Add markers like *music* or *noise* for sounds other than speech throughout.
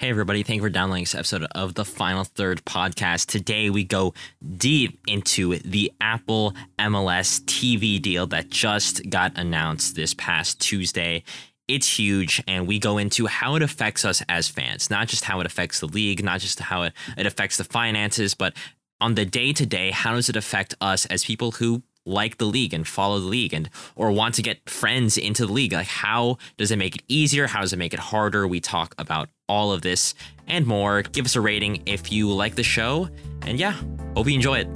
Hey, everybody. Thank you for downloading this episode of the Final Third podcast. Today, we go deep into the Apple MLS TV deal that just got announced this past Tuesday. It's huge, and we go into how it affects us as fans, not just how it affects the league, not just how it, it affects the finances, but on the day to day, how does it affect us as people who like the league and follow the league and or want to get friends into the league like how does it make it easier? How does it make it harder? We talk about all of this and more. Give us a rating if you like the show. And yeah hope you enjoy it.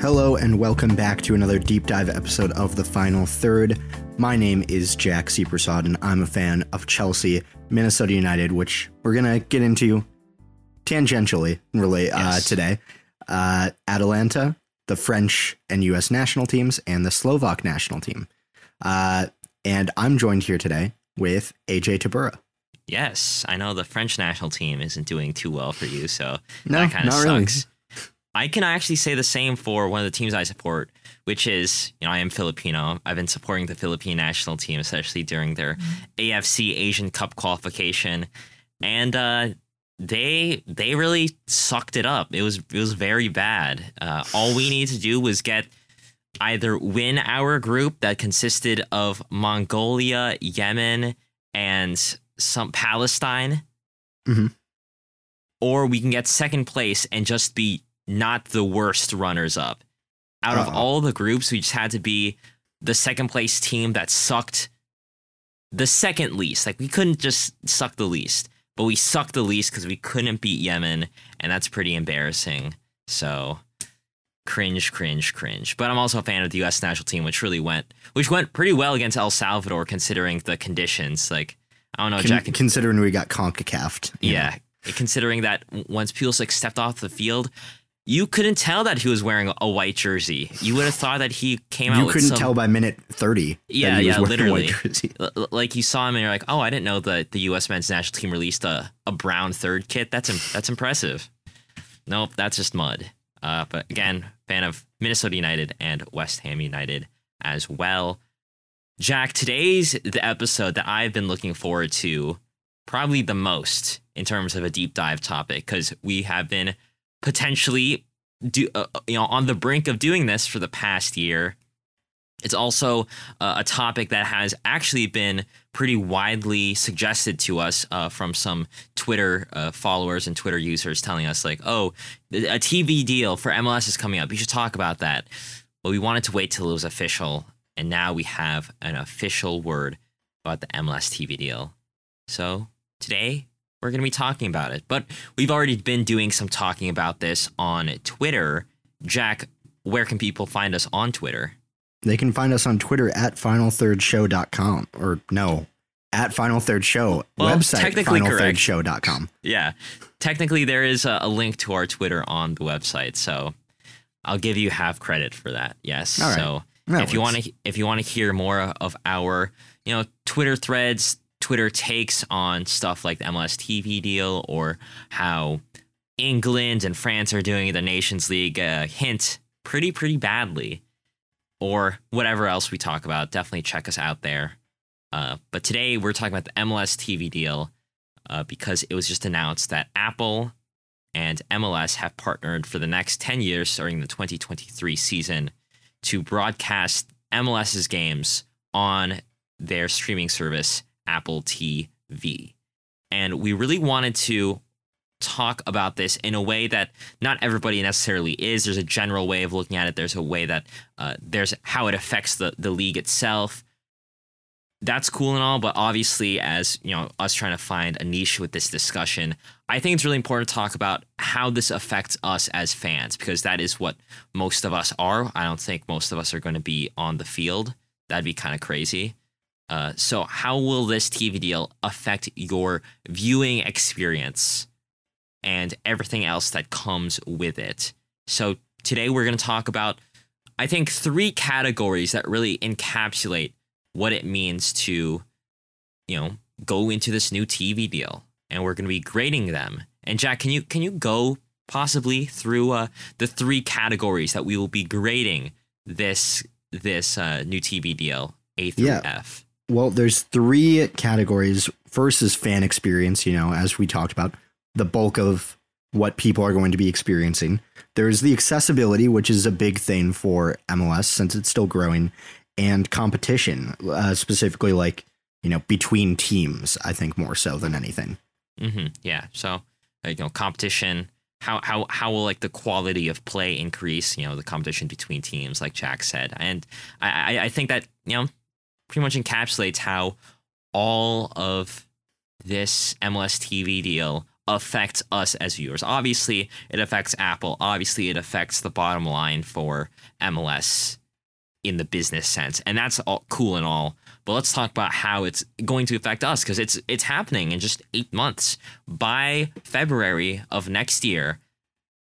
Hello, and welcome back to another deep dive episode of The Final Third. My name is Jack Seepersod, and I'm a fan of Chelsea, Minnesota United, which we're going to get into tangentially relate uh, today. Uh, Atalanta, the French and U.S. national teams, and the Slovak national team. Uh, and I'm joined here today with AJ Tabura. yes i know the french national team isn't doing too well for you so No, that kind of not really. sucks i can actually say the same for one of the teams i support which is you know i am filipino i've been supporting the philippine national team especially during their afc asian cup qualification and uh they they really sucked it up it was it was very bad uh, all we need to do was get either win our group that consisted of mongolia yemen and some palestine Mhm. or we can get second place and just be not the worst runners up. Out of Uh-oh. all the groups, we just had to be the second place team that sucked the second least. Like we couldn't just suck the least, but we sucked the least because we couldn't beat Yemen, and that's pretty embarrassing. So cringe, cringe, cringe. But I'm also a fan of the U.S. national team, which really went, which went pretty well against El Salvador considering the conditions. Like I don't know, Con- Jack. considering we got CONCACAF. you know. Yeah, considering that once Pulisic stepped off the field, you couldn't tell that he was wearing a white jersey. You would have thought that he came out. You couldn't some, tell by minute 30 Yeah, that he was yeah, literally. white jersey. L- l- like you saw him and you're like, oh, I didn't know that the U.S. men's national team released a, a brown third kit. That's im- that's impressive. Nope, that's just mud. Uh, but again, fan of Minnesota United and West Ham United as well. Jack, today's the episode that I've been looking forward to probably the most in terms of a deep dive topic because we have been potentially do uh, you know on the brink of doing this for the past year. It's also uh, a topic that has actually been pretty widely suggested to us uh, from some Twitter uh, followers and Twitter users telling us, like, oh, a TV deal for MLS is coming up. You should talk about that. But we wanted to wait till it was official. And now we have an official word about the MLS TV deal. So today we're going to be talking about it. But we've already been doing some talking about this on Twitter. Jack, where can people find us on Twitter? They can find us on Twitter at finalthirdshow.com or no, at Final Third Show. Well, website technically correct. finalthirdshow.com. Yeah. Technically, there is a, a link to our Twitter on the website, so I'll give you half credit for that. Yes. Right. So That if you want to, if you want to hear more of our, you know, Twitter threads, Twitter takes on stuff like the MLS TV deal or how England and France are doing the Nations League, uh, hint pretty pretty badly, or whatever else we talk about, definitely check us out there. Uh, but today we're talking about the MLS TV deal uh, because it was just announced that Apple and MLS have partnered for the next 10 years starting the 2023 season to broadcast MLS's games on their streaming service, Apple TV. And we really wanted to talk about this in a way that not everybody necessarily is. There's a general way of looking at it. There's a way that uh, there's how it affects the, the league itself that's cool and all, but obviously, as you know, us trying to find a niche with this discussion, I think it's really important to talk about how this affects us as fans because that is what most of us are. I don't think most of us are going to be on the field. That'd be kind of crazy. Uh, so, how will this TV deal affect your viewing experience and everything else that comes with it? So, today we're going to talk about, I think, three categories that really encapsulate what it means to, you know, go into this new TV deal, and we're going to be grading them. And Jack, can you can you go possibly through uh, the three categories that we will be grading this this uh, new TV deal, A through Yeah. F? Well, there's three categories. First is fan experience, you know, as we talked about, the bulk of what people are going to be experiencing. There's the accessibility, which is a big thing for MLS since it's still growing, and competition, uh, specifically like, you know, between teams, I think more so than anything. hmm Yeah. So, like, you know, competition. How how how will like the quality of play increase? You know, the competition between teams, like Jack said, and I, I think that you know pretty much encapsulates how all of this MLS TV deal affects us as viewers. Obviously, it affects Apple. Obviously, it affects the bottom line for MLS in the business sense, and that's all cool and all. But let's talk about how it's going to affect us because it's it's happening in just eight months. By February of next year,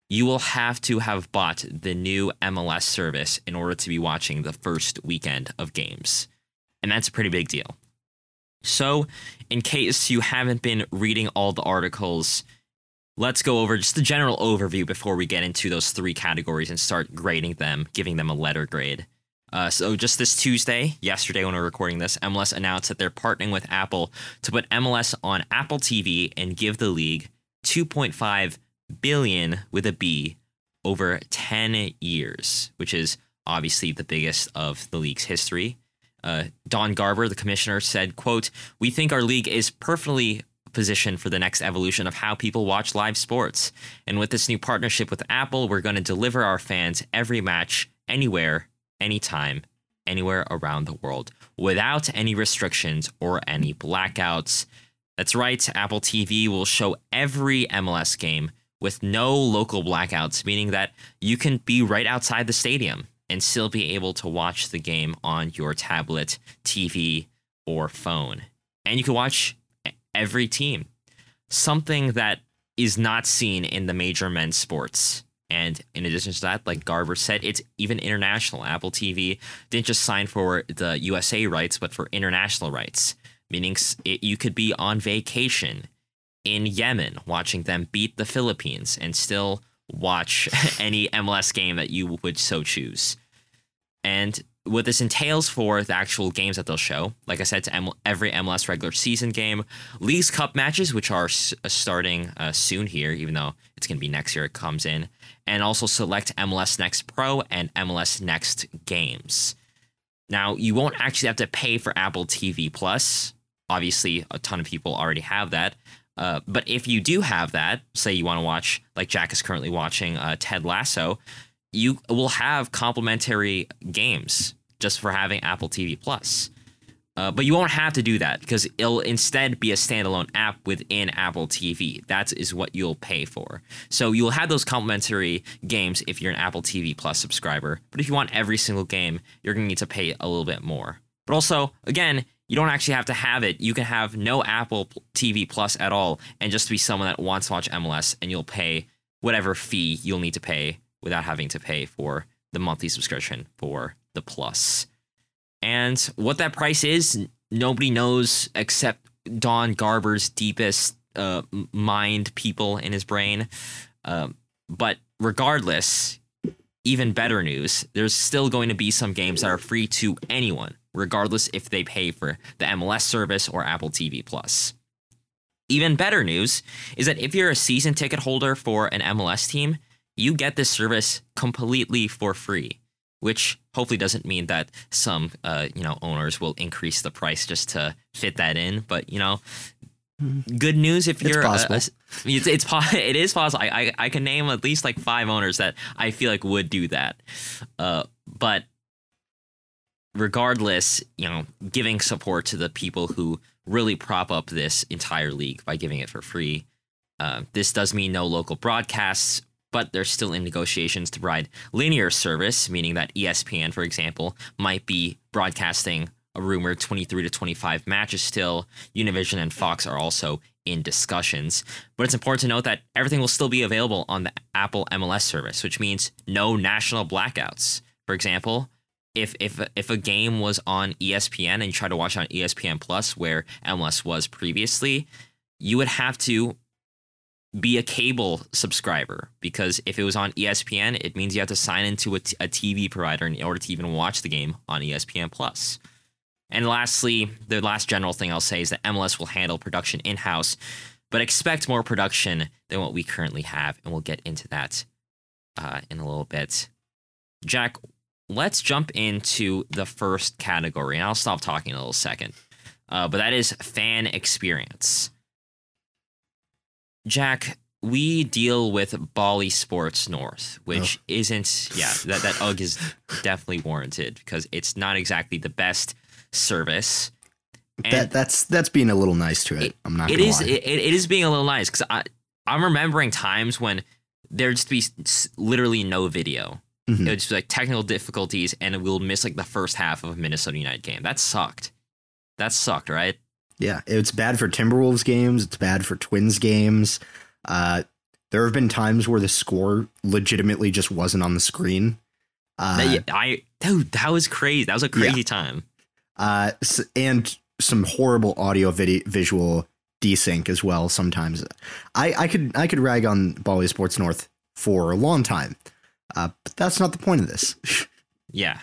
you will have to have bought the new MLS service in order to be watching the first weekend of games, and that's a pretty big deal. So, in case you haven't been reading all the articles, let's go over just the general overview before we get into those three categories and start grading them, giving them a letter grade. Uh, so, just this Tuesday, yesterday when we we're recording this, MLS announced that they're partnering with Apple to put MLS on Apple TV and give the league 2.5 billion with a B over 10 years, which is obviously the biggest of the league's history. Uh, Don Garber, the commissioner, said, "quote We think our league is perfectly positioned for the next evolution of how people watch live sports, and with this new partnership with Apple, we're going to deliver our fans every match, anywhere, anytime, anywhere around the world, without any restrictions or any blackouts." That's right. Apple TV will show every MLS game with no local blackouts, meaning that you can be right outside the stadium and still be able to watch the game on your tablet, TV, or phone. And you can watch every team. Something that is not seen in the major men's sports. And in addition to that, like Garber said, it's even international. Apple TV didn't just sign for the USA rights, but for international rights, meaning it, you could be on vacation in Yemen watching them beat the Philippines and still watch *laughs* any MLS game that you would so choose. And what this entails for the actual games that they'll show, like I said, to every MLS regular season game, Leagues Cup matches, which are uh, starting uh, soon here, even though it's going to be next year it comes in, and also select MLS Next Pro and MLS Next games. Now, you won't actually have to pay for Apple TV Plus. Obviously, a ton of people already have that. Uh, but if you do have that, say you want to watch, like Jack is currently watching uh, Ted Lasso, you will have complimentary games just for having Apple TV Plus. Uh, but you won't have to do that because it'll instead be a standalone app within Apple TV. That is what you'll pay for. So you'll have those complimentary games if you're an Apple TV Plus subscriber. But if you want every single game, you're going to need to pay a little bit more. But also, again, you don't actually have to have it. You can have no Apple TV Plus at all and just be someone that wants to watch MLS and you'll pay whatever fee you'll need to pay without having to pay for the monthly subscription for the Plus. And what that price is, nobody knows except Don Garber's deepest uh, mind people in his brain. Um, but regardless, even better news, there's still going to be some games that are free to anyone, regardless if they pay for the MLS service or Apple TV Plus. Even better news is that if you're a season ticket holder for an MLS team, you get this service completely for free, which hopefully doesn't mean that some uh, you know owners will increase the price just to fit that in. But you know, good news if you're a- possible. a- it's it's po- *laughs* it is possible. I, I I can name at least like five owners that I feel like would do that. Uh, but regardless, you know, giving support to the people who really prop up this entire league by giving it for free. Uh, this does mean no local broadcasts, but they're still in negotiations to provide linear service, meaning that ESPN, for example, might be broadcasting a rumored 23 to 25 matches still. Univision and Fox are also in discussions. But it's important to note that everything will still be available on the Apple MLS service, which means no national blackouts. For example, if if if a game was on ESPN and you try to watch on ESPN Plus where MLS was previously, you would have to be a cable subscriber because if it was on ESPN, it means you have to sign into a, t- a TV provider in order to even watch the game on ESPN Plus. And lastly, the last general thing I'll say is that MLS will handle production in house, but expect more production than what we currently have, and we'll get into that uh, in a little bit. Jack, let's jump into the first category, and I'll stop talking in a little second. Uh, but that is fan experience. Jack, we deal with Bally Sports North, which isn't yeah, that, that UG is definitely warranted because it's not exactly the best service. And that that's that's being a little nice to it. It- I'm not. it lie. it, it is being a little nice because I I'm remembering times when there'd just be literally no video. Mhm. It would just be like technical difficulties, and we'll miss like the first half of a Minnesota United game. That sucked. That sucked, right? Yeah, it's bad for Timberwolves games. It's bad for Twins games. Uh, there have been times where the score legitimately just wasn't on the screen. Uh, That- yeah, I dude, that was crazy. That was a crazy time. Uh, and some horrible audio video visual desync as well. Sometimes, I, I could I could rag on Bally Sports North for a long time, uh, but that's not the point of this. *laughs* Yeah.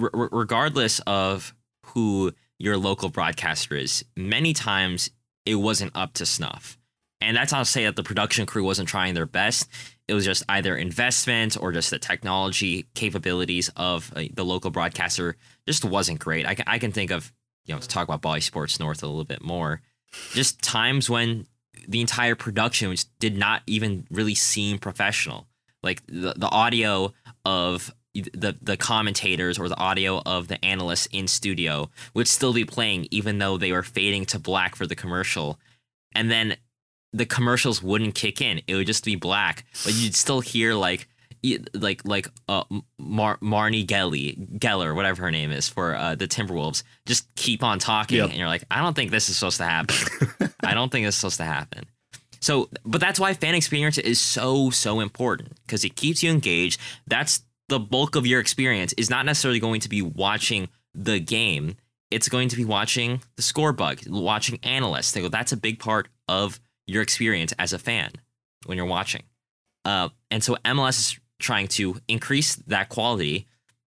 R- regardless of who your local broadcaster is, many times it wasn't up to snuff. And that's not to say that the production crew wasn't trying their best. It was just either investment or just the technology capabilities of uh, the local broadcaster just wasn't great. I can, I can think of, you know, to talk about Bally Sports North a little bit more, just times when the entire production did not even really seem professional. Like the, the audio of the the commentators or the audio of the analysts in studio would still be playing even though they were fading to black for the commercial and then the commercials wouldn't kick in it would just be black but you'd still hear like like like uh Mar- Marnie Gelly Geller whatever her name is for uh, the Timberwolves just keep on talking Yep. and you're like I don't think this is supposed to happen *laughs* I don't think this is supposed to happen so, but that's why fan experience is so so important because it keeps you engaged. That's the bulk of your experience is not necessarily going to be watching the game. It's going to be watching the score bug, watching analysts. They go, That's a big part of your experience as a fan when you're watching. Uh, and so MLS is trying to increase that quality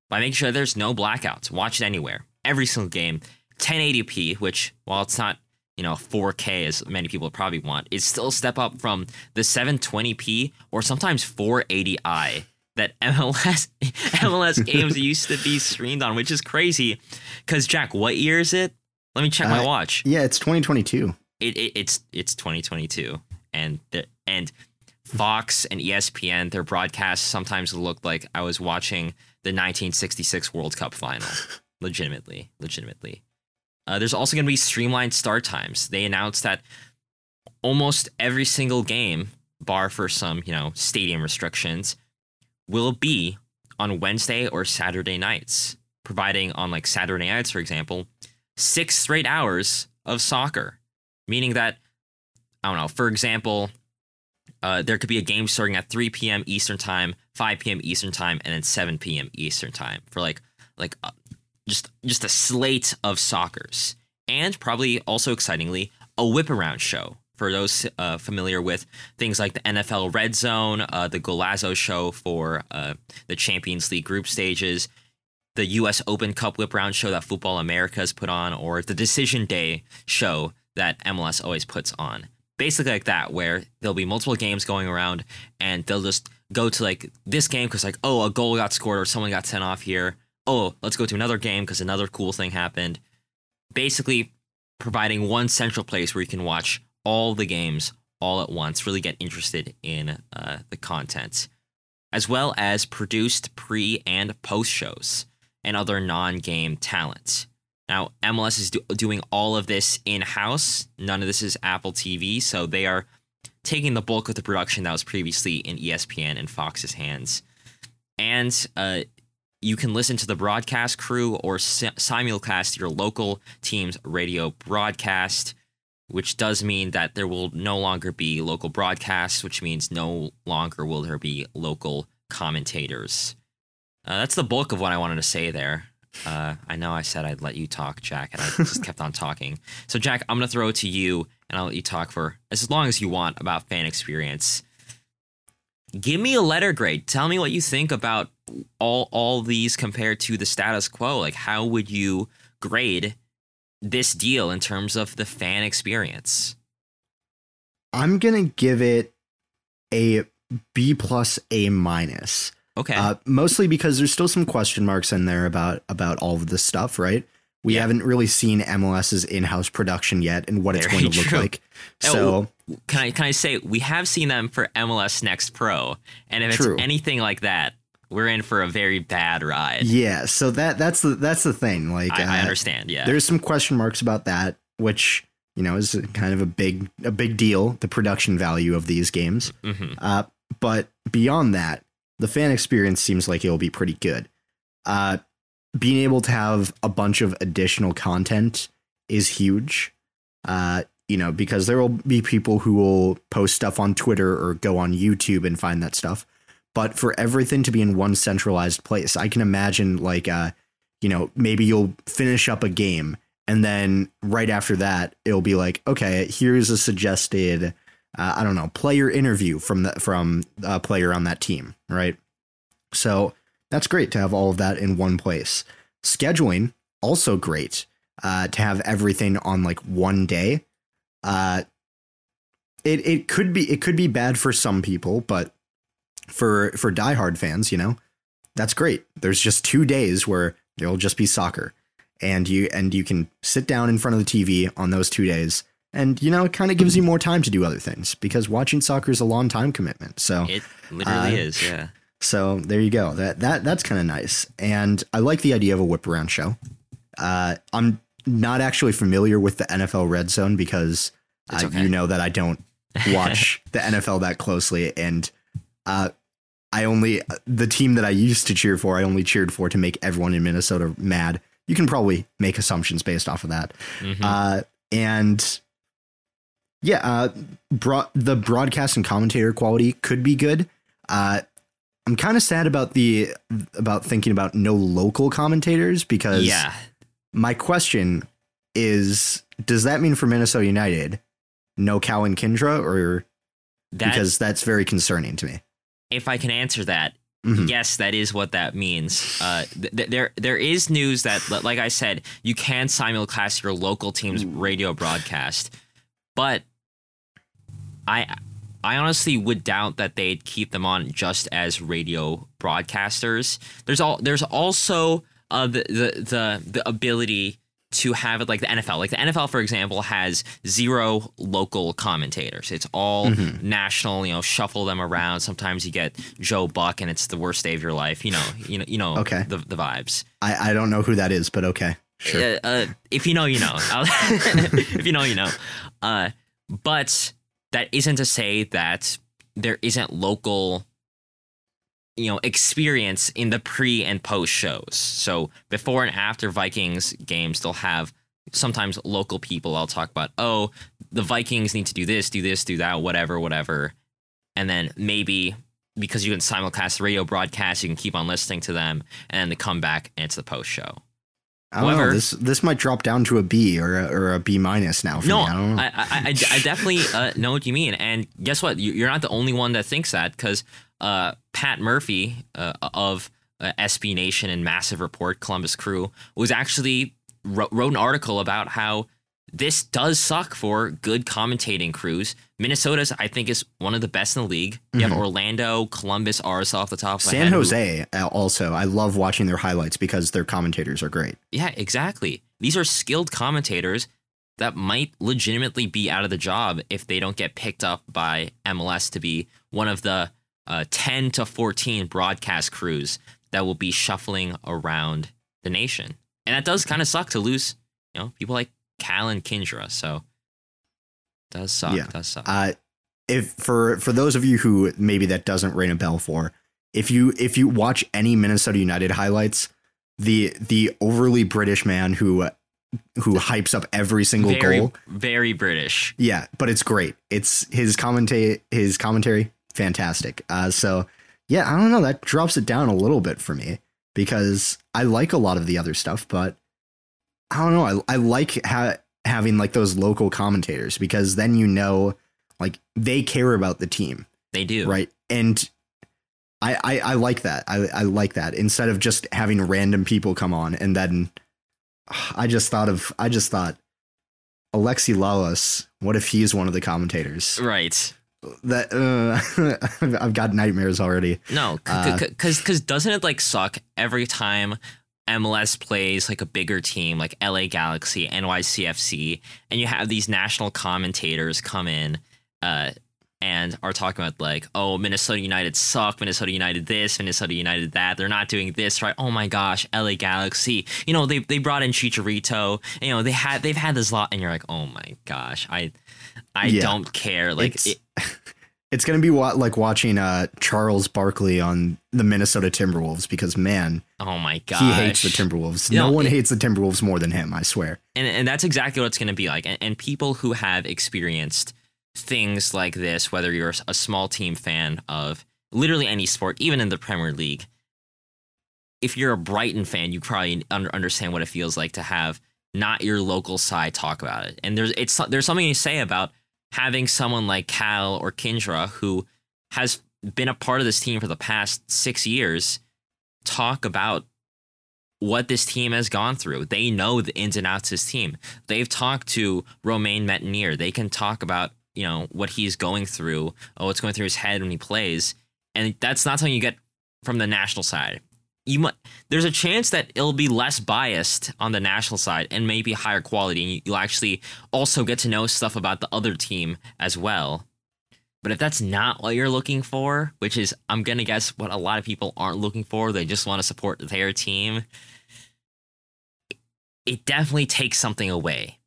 by making sure there's no blackouts. Watch it anywhere, every single game, 1080p, which while it's not you know 4K as many people probably want, is still a step up from the 720p or sometimes 480i that *laughs* MLS MLS games *laughs* used to be streamed on, which is crazy. Because Jack, what year is it? Let me check my Uh, watch. yeah, it's 2022. It, it it's it's 2022, and the, and Fox and ESPN their broadcasts sometimes looked like I was watching the 1966 World Cup final. *laughs* legitimately, legitimately. Uh, there's also going to be streamlined start times. They announced that almost every single game, bar for some you know stadium restrictions, will be on Wednesday or Saturday nights, providing on like Saturday nights, for example, six straight hours of soccer, meaning that I don't know. For example, uh, there could be a game starting at 3 p.m. Eastern time, 5 p.m. Eastern time, and then 7 p.m. Eastern time for like like uh, just just a slate of soccers, and probably also excitingly a whip around show for those uh, familiar with things like the NFL Red Zone, uh, the Golazo show for uh, the Champions League group stages, the U.S. Open Cup whip round show that Football America has put on, or the Decision Day show that MLS always puts on. Basically, like that, where there'll be multiple games going around, and they'll just go to like this game because like, oh, a goal got scored or someone got sent off here. Oh, let's go to another game because another cool thing happened. Basically, providing one central place where you can watch all the games all at once, really get interested in uh, the content, as well as produced pre and post shows and other non game talent. Now, MLS is do- doing all of this in house. None of this is Apple TV, so they are taking the bulk of the production that was previously in ESPN and Fox's hands. And uh, you can listen to the broadcast crew or si- simulcast your local team's radio broadcast, which does mean that there will no longer be local broadcasts, which means no longer will there be local commentators. Uh, that's the bulk of what I wanted to say there. Uh, I know I said I'd let you talk, Jack, and I just kept on talking. So, Jack, I'm gonna throw it to you, and I'll let you talk for as long as you want about fan experience. Give me a letter grade. Tell me what you think about all all these compared to the status quo. Like, how would you grade this deal in terms of the fan experience? I'm gonna give it a B plus A minus. Okay. Uh, mostly because there's still some question marks in there about about all of this stuff, right? We Yeah. haven't really seen MLS's in-house production yet and what it's going to look true. like. *laughs* Oh, So can I can I say we have seen them for MLS Next Pro, and if True. it's anything like that, we're in for a very bad ride. yeah, so that that's the that's the thing. Like I, I uh, understand. Yeah. there's some question marks about that, which you know is kind of a big a big deal. The production value of these games, hmm uh, but beyond that, the fan experience seems like it'll be pretty good. Uh, being able to have a bunch of additional content is huge. Uh, you know, because there will be people who will post stuff on Twitter or go on YouTube and find that stuff. But for everything to be in one centralized place, I can imagine like uh, you know, maybe you'll finish up a game and then right after that it'll be like, okay, here's a suggested uh, I don't know, player interview from the from a player on that team, right? So that's great to have all of that in one place. Scheduling also great uh, to have everything on like one day. Uh, it it could be it could be bad for some people, but for for diehard fans, you know, that's great. There's just two days where there'll just be soccer, and you and you can sit down in front of the TV on those two days, and you know it kind of gives you more time to do other things because watching soccer is a long time commitment. So It literally Uh, is. Yeah. so there you go. That that that's kind of nice, and I like the idea of a whip around show. Uh, I'm not actually familiar with the NFL Red Zone because uh, okay. you know that I don't watch *laughs* the NFL that closely, and uh, I only the team that I used to cheer for, I only cheered for to make everyone in Minnesota mad. You can probably make assumptions based off of that. Mhm. Uh, and yeah, uh, bro- the broadcast and commentator quality could be good. Uh, I'm kind of sad about the about thinking about no local commentators because yeah. my question is, does that mean for Minnesota United, no Cowan Kyndra, or That, because that's very concerning to me. if I can answer that, Mhm. yes, that is what that means. Uh, th- th- there, there is news that, like I said, you can simulcast your local team's radio broadcast, but I, I honestly would doubt that they'd keep them on just as radio broadcasters. There's all, there's also uh, the, the the the ability to have it like the NFL. Like the NFL, for example, has zero local commentators. It's all Mhm. national. You know, shuffle them around. Sometimes you get Joe Buck, and it's the worst day of your life. You know, you know, you know. Okay. The the vibes. I, I don't know who that is, but okay, sure. Uh, uh, if you know, you know. *laughs* If you know, you know. Uh, but that isn't to say that there isn't local, you know, experience in the pre and post shows. So before and after Vikings games, they'll have sometimes local people. I'll talk about, oh, the Vikings need to do this, do this, do that, whatever, whatever, and then maybe. Because you can simulcast the radio broadcast, you can keep on listening to them, and then they come back and it's the post show. I don't know. however- This this might drop down to a B or a, or a B minus now. For No, me. I don't know. I, I, I, I definitely uh, know what you mean. And guess what? You- You're not the only one that thinks that because uh, Pat Murphy uh, of uh, SB Nation and Massive Report Columbus Crew was actually wrote, wrote an article about how this does suck for good commentating crews. Minnesota's, I think, is one of the best in the league. You have Orlando, Columbus, ours off the top of San head, who- Jose uh, also. I love watching their highlights because their commentators are great. Yeah, exactly. These are skilled commentators that might legitimately be out of the job if they don't get picked up by MLS to be one of the uh, 10 to 14 broadcast crews that will be shuffling around the nation. And that does kind of suck to lose, you know, people like Cal and Kyndra. So does suck. Yeah. Does suck. Uh, if for for those of you who maybe that doesn't ring a bell for, if you if you watch any Minnesota United highlights, the the overly British man who who hypes up every single very, goal, very British. yeah, but it's great. It's his commentate his commentary fantastic. Uh, so yeah, I don't know that drops it down a little bit for me because I like a lot of the other stuff, but I don't know. I I like ha- having like those local commentators because then you know like they care about the team, They do. right? And I I, I like that. I I like that instead of just having random people come on and then I just thought of I just thought Alexi Lalas. What if he's one of the commentators? Right. That uh, *laughs* I've got nightmares already. No, Uh, because because doesn't it like suck every time MLS plays like a bigger team like LA Galaxy, NYCFC, and you have these national commentators come in uh, and are talking about like, oh, Minnesota United suck, Minnesota United this, Minnesota United that. They're not doing this right. Oh my gosh, LA Galaxy. You know they they brought in Chicharito. You know they had they've had this lot, and you're like, oh my gosh, I I Yeah. don't care. Like it, *laughs* it's gonna be wa- like watching uh Charles Barkley on the Minnesota Timberwolves because man, oh my god, he hates the Timberwolves. You no know, one it- hates the Timberwolves more than him. I swear. and and that's exactly what it's going to be like and, and people who have experienced things like this whether you're a small team fan of literally any sport even in the premier league if you're a brighton fan you probably under, understand what it feels like to have not your local side talk about it and there's it's there's something to say about having someone like cal or kyndra who has been a part of this team for the past six years talk about what this team has gone through. They know the ins and outs of this team. They've talked to Romain Métanire. They can talk about, you know, what he's going through, or what's going through his head when he plays. And that's not something you get from the national side. You might, there's a chance that it'll be less biased on the national side and maybe higher quality. And you- you'll actually also get to know stuff about the other team as well. But if that's not what you're looking for, which is, I'm to guess, what a lot of people aren't looking for, they just want to support their team, it definitely takes something away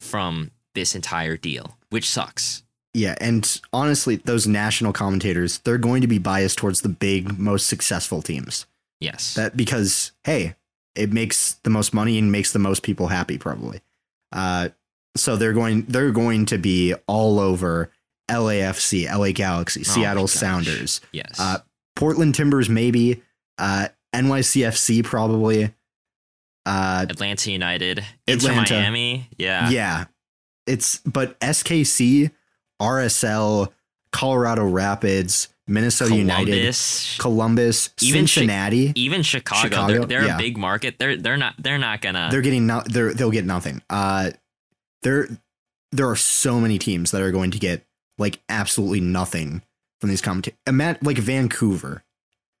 from this entire deal, which sucks. Yeah, and honestly, those national commentators, they're going to be biased towards the big, most successful teams. Yes. That because hey, it makes the most money and makes the most people happy, probably. Uh, so they're going they're going to be all over LAFC, LA Galaxy, Oh Seattle. Sounders, yes. uh, Portland Timbers, maybe, uh, NYCFC, probably. Uh, Atlanta United, Inter Atlanta. Miami. Yeah. yeah, it's but SKC, RSL, Colorado Rapids, Minnesota United, Columbus, Columbus, Even Chi- Cincinnati. even Chicago. Chicago, they're they're yeah. a big market. They're they're not they're not gonna. they're getting no, they're they'll get nothing. Uh, there there are so many teams that are going to get like absolutely nothing from these commentators. Like Vancouver,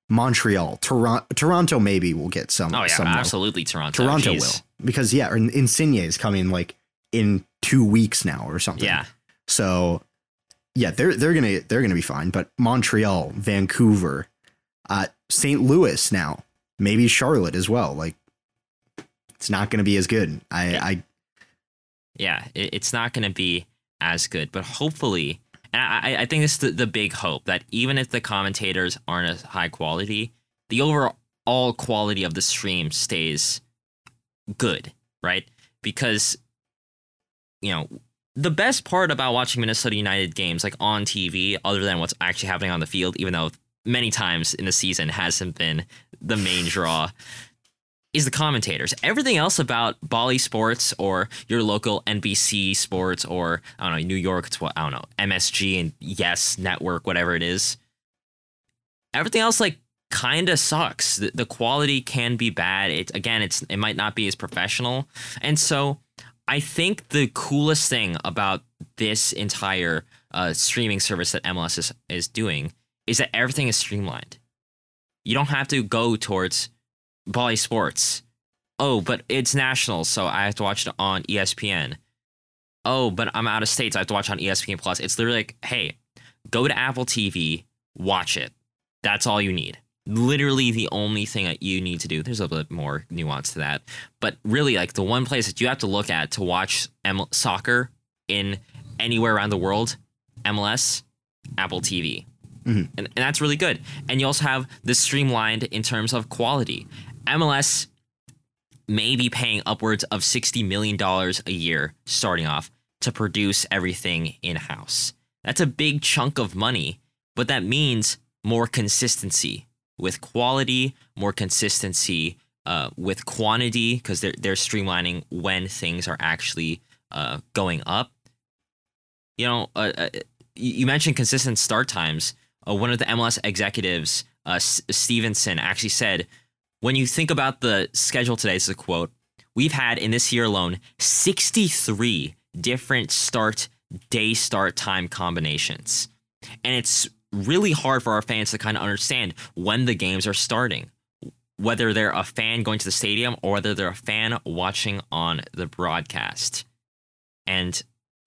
Montreal, Toronto. Toronto maybe will get some. oh yeah, some absolutely Toronto. Toronto Jeez. will because yeah, Insigne is coming like in two weeks now or something. Yeah. So yeah, they're they're gonna they're gonna be fine. But Montreal, Vancouver, uh, St. Louis now, maybe Charlotte as well. Like it's not gonna be as good. I Yeah. I yeah, it, it's not going to be as good, but hopefully, and I, I- I think this is the, the big hope that even if the commentators aren't as high quality, the overall quality of the stream stays good, right? Because, you know, the best part about watching Minnesota United games, like on TV, other than what's actually happening on the field, even though many times in the season hasn't been the main draw, *laughs* is the commentators. Everything else about Bally Sports or your local NBC Sports or I don't know New York, it's what I don't know MSG and Yes Network, whatever it is. Everything else like kind of sucks. The, the quality can be bad. It again, it's it might not be as professional, and so I think the coolest thing about this entire uh, streaming service that MLS is, is doing is that everything is streamlined. You don't have to go towards Bally Sports. Oh, but it's national, so I have to watch it on ESPN. Oh, but I'm out of state, so I have to watch on ESPN Plus. It's literally like, hey, go to Apple TV, watch it. That's all you need. Literally the only thing that you need to do. There's a bit more nuance to that, but really, like the one place that you have to look at to watch M- soccer in anywhere around the world, MLS, Apple TV. Mhm. And, and that's really good. And you also have this streamlined in terms of quality. MLS may be paying upwards of $60 million a year starting off to produce everything in house. That's a big chunk of money, but that means more consistency with quality, more consistency uh, with quantity because they're they're streamlining when things are actually uh, going up. You know, uh, uh you mentioned consistent start times. Uh, one of the MLS executives, uh, S- Stevenson, actually said, "When you think about the schedule today," is a quote. We've had in this year alone 63 different start day start time combinations. And it's really hard for our fans to kind of understand when the games are starting whether they're a fan going to the stadium or whether they're a fan watching on the broadcast. And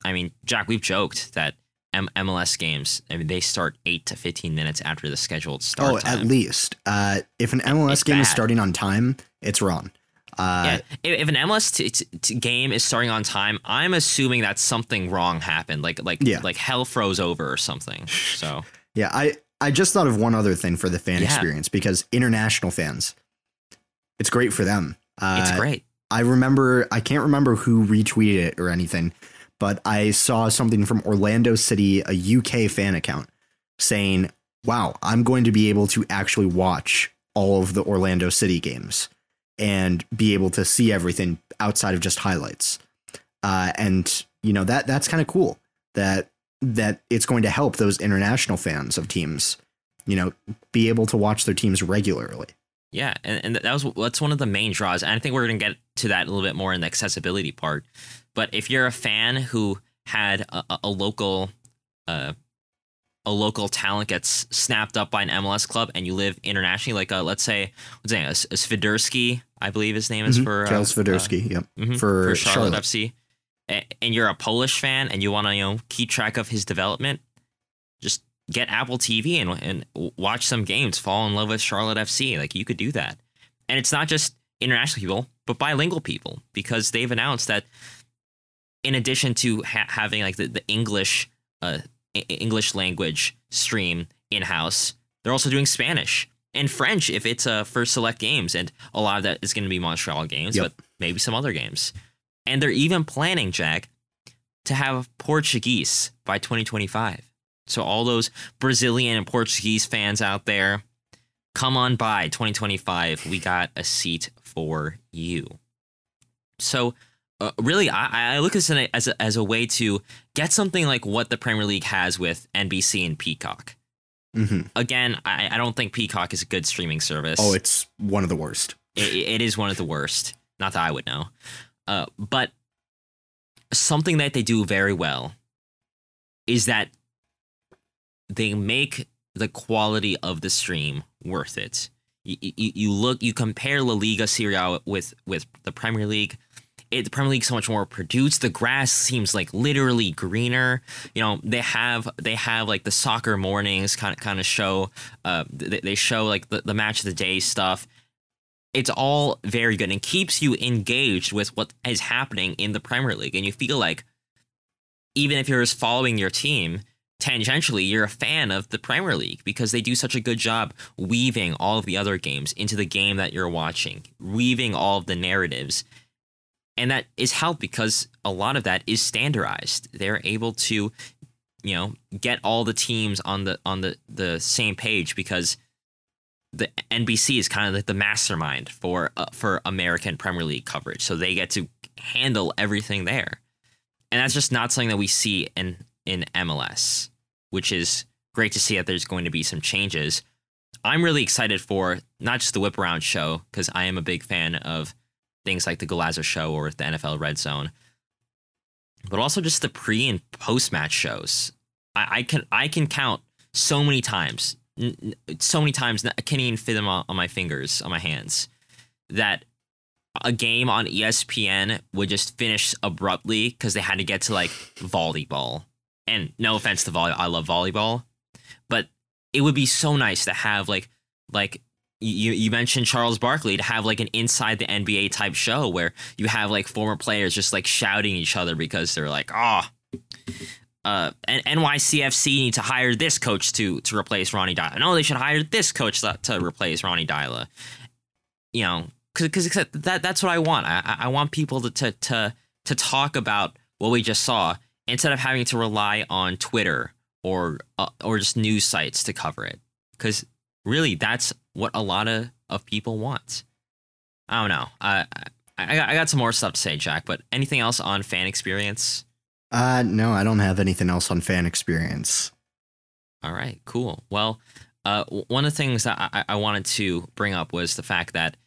I mean, Jack, we've joked that M- MLS games, I mean, they start eight to 15 minutes after the scheduled start. Oh, time. at least. Uh, if an MLS It's game is starting on time, it's wrong. Uh, yeah, if, if an MLS t- t- t- game is starting on time, I'm assuming that something wrong happened, like like Yeah. like hell froze over or something. So *laughs* Yeah, I I just thought of one other thing for the fan Yeah. experience because international fans, it's great for them. Uh, it's great. I remember I can't remember who retweeted it or anything, but I saw something from Orlando City, a UK fan account, saying, "Wow, I'm going to be able to actually watch all of the Orlando City games and be able to see everything outside of just highlights." Uh, and you know that that's kind of cool that that it's going to help those international fans of teams, you know, be able to watch their teams regularly. Yeah, and, and that was that's one of the main draws. And I think we're gonna get to that a little bit more in the accessibility part. But if you're a fan who had a, a- local, uh, a local talent gets snapped up by an MLS club, and you live internationally, like uh, let's say, what's his name, S- Sviderski, I believe his name is Mhm. for uh, Charles Swiderski, yep, uh, mhm, for, Charlotte, Charlotte. FC, and you're a Polish fan, and you want to you know keep track of his development, just get Apple TV and and watch some games. Fall in love with Charlotte FC, like you could do that, and it's not just international people, but bilingual people because they've announced that in addition to ha- having like the, the English uh English language stream in house, they're also doing Spanish and French if it's uh, for select games, and a lot of that is going to be Montreal games, Yep. but maybe some other games. And they're even planning, Jack, to have Portuguese by 2025. So all those Brazilian and Portuguese fans out there, come on by 2025. We got a seat for you. So uh, really, I, I look at this as a, as a way to get something like what the Premier League has with NBC and Peacock. hmm Again, I, I don't think Peacock is a good streaming service. Oh, it's one of the worst. It, it is one of the worst. Not that I would know. Uh, but something that they do very well is that they make the quality of the stream worth it. You, you, you look, you compare La Liga Serie A with with the Premier League. It, the Premier League so much more produced. The grass seems like literally greener. You know, they have they have like the soccer mornings kind of kind of show. Uh, they, they show like the, the match of the day stuff it's all very good and keeps you engaged with what is happening in the Premier League. And you feel like even if you're just following your team, tangentially, you're a fan of the Premier League because they do such a good job weaving all of the other games into the game that you're watching, weaving all of the narratives. And that is helped because a lot of that is standardized. They're able to, you know, get all the teams on the on the the same page because the NBC is kind of like the mastermind for uh, for American Premier League coverage, so they get to handle everything there, and that's just not something that we see in in MLS, which is great to see that there's going to be some changes. I'm really excited for not just the whip around show because I am a big fan of things like the Golazo show or the NFL Red Zone, but also just the pre and post match shows. I, I can I can count so many times so many times I can't even fit them on, on my fingers, on my hands, that a game on ESPN would just finish abruptly because they had to get to like volleyball. And no offense to volleyball, I love volleyball, but it would be so nice to have like like you you mentioned Charles Barkley to have like an inside the NBA type show where you have like former players just like shouting each other because they're like, oh, uh, NYCFC need to hire this coach to to replace Ronny Deila. No, they should hire this coach to, to replace Ronny Deila. You know, because that that's what I want. I I- I want people to to to to talk about what we just saw instead of having to rely on Twitter or uh, or just news sites to cover it. Because really that's what a lot of, of people want. I don't know. I, I I got some more stuff to say, Jack. But anything else on fan experience? Uh, no, I don't have anything else on fan experience. All right, cool. Well, uh, one of the things that I, I wanted to bring up was the fact that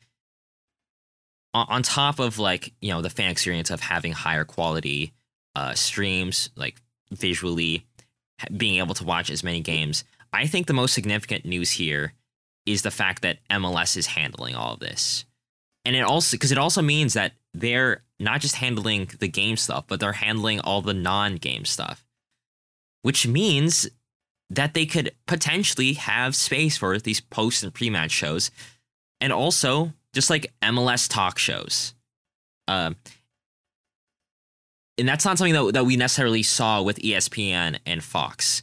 on, on top of like you know the fan experience of having higher quality uh, streams, like visually being able to watch as many games, I think the most significant news here is the fact that MLS is handling all of this. And it also because it also means that they're not just handling the game stuff, but they're handling all the non-game stuff. Which means that they could potentially have space for these post and pre-match shows. And also just like MLS talk shows. Um and that's not something that, that we necessarily saw with ESPN and Fox.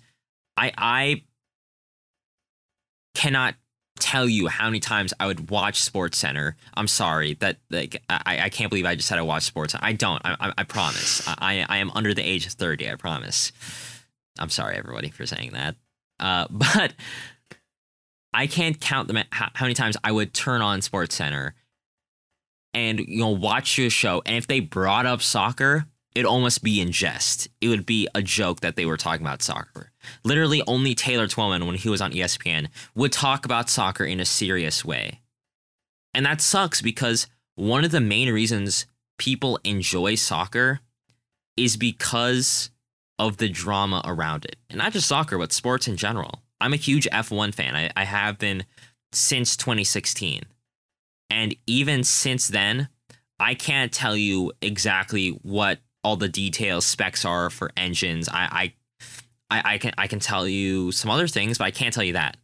I I cannot tell you how many times I would watch Sports Center. I'm sorry that like I, I can't believe I just said I watch Sports. I don't. I, I, I promise. I I am under the age of thirty. I promise. I'm sorry everybody for saying that. Uh, *laughs* but I can't count the how, how many times I would turn on Sports Center and you know watch your show, and if they brought up soccer, it'd almost be in jest. It would be a joke that they were talking about soccer. Literally, only Taylor Twellman, when he was on ESPN, would talk about soccer in a serious way. And that sucks because one of the main reasons people enjoy soccer is because of the drama around it. And not just soccer, but sports in general. I'm a huge F1 fan. I, I have been since 2016. And even since then, I can't tell you exactly what all the details specs are for engines. I, I, I, I can I can tell you some other things, but I can't tell you that.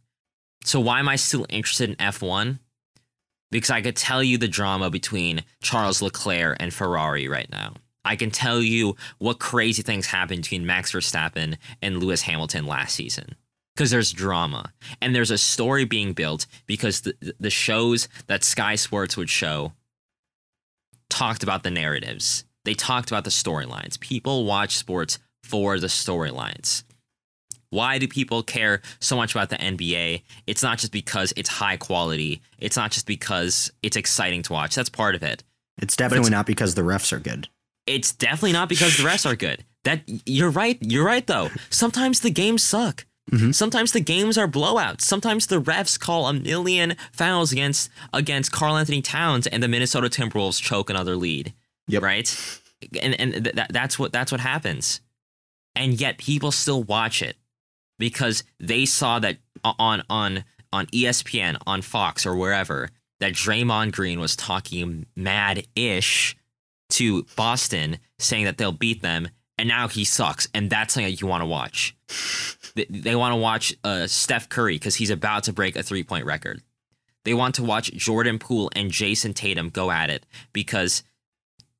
So why am I still interested in F1? Because I could tell you the drama between Charles Leclerc and Ferrari right now. I can tell you what crazy things happened between Max Verstappen and Lewis Hamilton last season. Because there's drama and there's a story being built because the, the shows that Sky Sports would show talked about the narratives they talked about the storylines. People watch sports for the storylines. Why do people care so much about the NBA? It's not just because it's high quality. It's not just because it's exciting to watch. That's part of it. It's definitely it's, not because the refs are good. It's definitely not because the refs are good. That you're right. You're right though. Sometimes the games suck. Mm-hmm. Sometimes the games are blowouts. Sometimes the refs call a million fouls against against Karl-Anthony Towns and the Minnesota Timberwolves choke another lead. Yep. Right. And and th- that's what that's what happens. And yet people still watch it because they saw that on on on ESPN, on Fox or wherever that Draymond Green was talking mad ish to Boston, saying that they'll beat them, and now he sucks, and that's something that you want to watch. *laughs* they, they want to watch uh, Steph Curry because he's about to break a three point record. They want to watch Jordan Poole and Jayson Tatum go at it because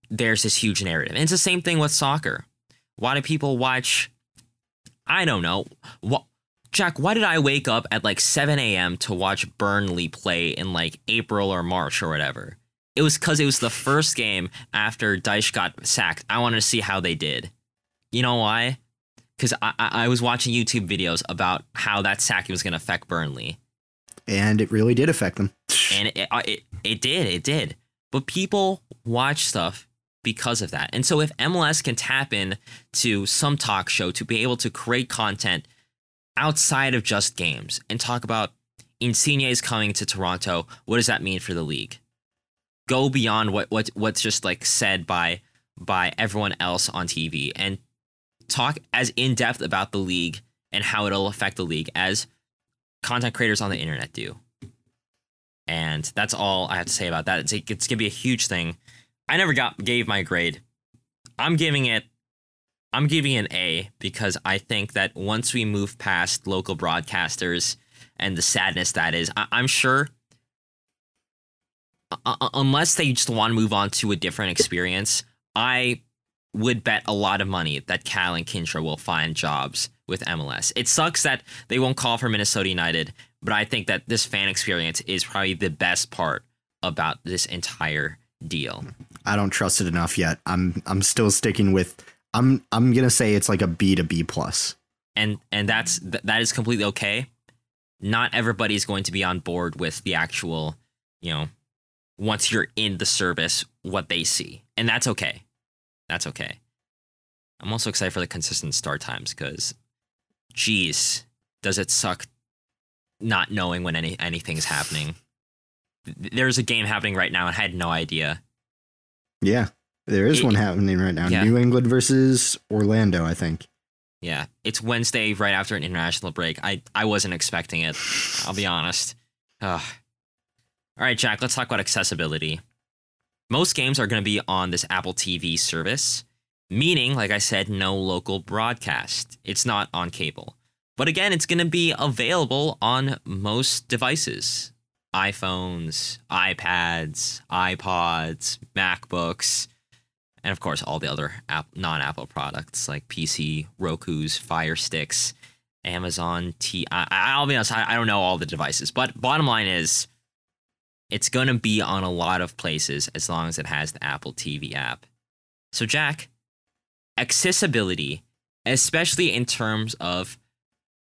there's this huge narrative. And it's the same thing with soccer. Why do people watch? I don't know. What, Jack, why did I wake up at like 7 a.m. to watch Burnley play in like April or March or whatever? It was because it was the first game after Dyche got sacked. I wanted to see how they did. You know why? Because I, I was watching YouTube videos about how that sacking was going to affect Burnley. And it really did affect them. And it, uh, it, it did. It did. But people watch stuff because of that. And so if MLS can tap in to some talk show to be able to create content outside of just games and talk about Insigne is coming to Toronto, what does that mean for the league? Go beyond what, what what's just like said by by everyone else on TV and talk as in depth about the league and how it'll affect the league as content creators on the internet do. And that's all I have to say about that. It's, it's gonna be a huge thing I never got gave my grade. I'm giving it I'm giving an A because I think that once we move past local broadcasters and the sadness that is, I- am sure uh, unless they just want to move on to a different experience, I would bet a lot of money that Cal and Kyndra will find jobs with MLS. It sucks that they won't call for Minnesota United, but I think that this fan experience is probably the best part about this entire deal. I don't trust it enough yet. I'm I'm still sticking with I'm I'm gonna say it's like a B to B plus. And and that's that is completely okay. not everybody's going to be on board with the actual, you know, once you're in the service, what they see. And that's okay. That's okay. I'm also excited for the consistent start times because, geez, does it suck not knowing when any anything's happening? There's a game happening right now, and I had no idea. Yeah, there is It- one happening right now. Yeah. New England versus Orlando, I think. Yeah, it's Wednesday right after an international break. I I wasn't expecting it. I'll be honest. Ugh. All right, Jack. Let's talk about accessibility. Most games are going to be on this Apple TV service, meaning, like I said, no local broadcast. It's not on cable. But again, it's going to be available on most devices iPhones, iPads, iPods, MacBooks, and of course, all the other app- non Apple products like PC, Roku's, Fire Sticks, Amazon T. I, I'll be honest, I, I don't know all the devices, but bottom line is it's going to be on a lot of places as long as it has the Apple TV app. So, Jack, accessibility, especially in terms of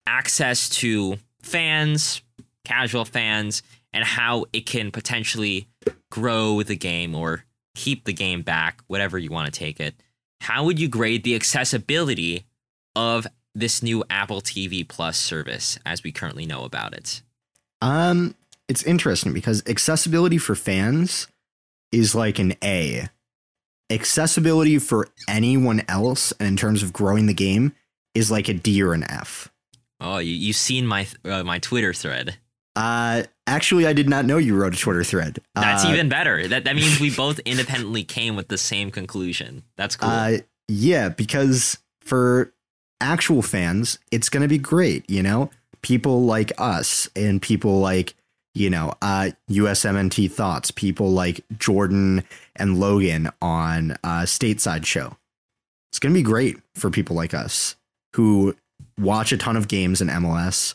access to fans, casual fans, and how it can potentially grow the game or keep the game back, whatever you want to take it. How would you grade the accessibility of this new Apple TV Plus service as we currently know about it? Um, it's interesting because accessibility for fans is like an A. Accessibility for anyone else, and in terms of growing the game, is like a D or an F. Oh, you, you've seen my uh, my Twitter thread. Uh, actually, I did not know you wrote a Twitter thread. That's Uh, even better. That that means we both independently came with the same conclusion. That's cool. Uh, yeah, because for actual fans, it's going to be great. You know, people like us and people like, you know, uh, USMNT Thoughts, people like Jordan and Logan on uh, Stateside Show. It's going to be great for people like us who watch a ton of games in MLS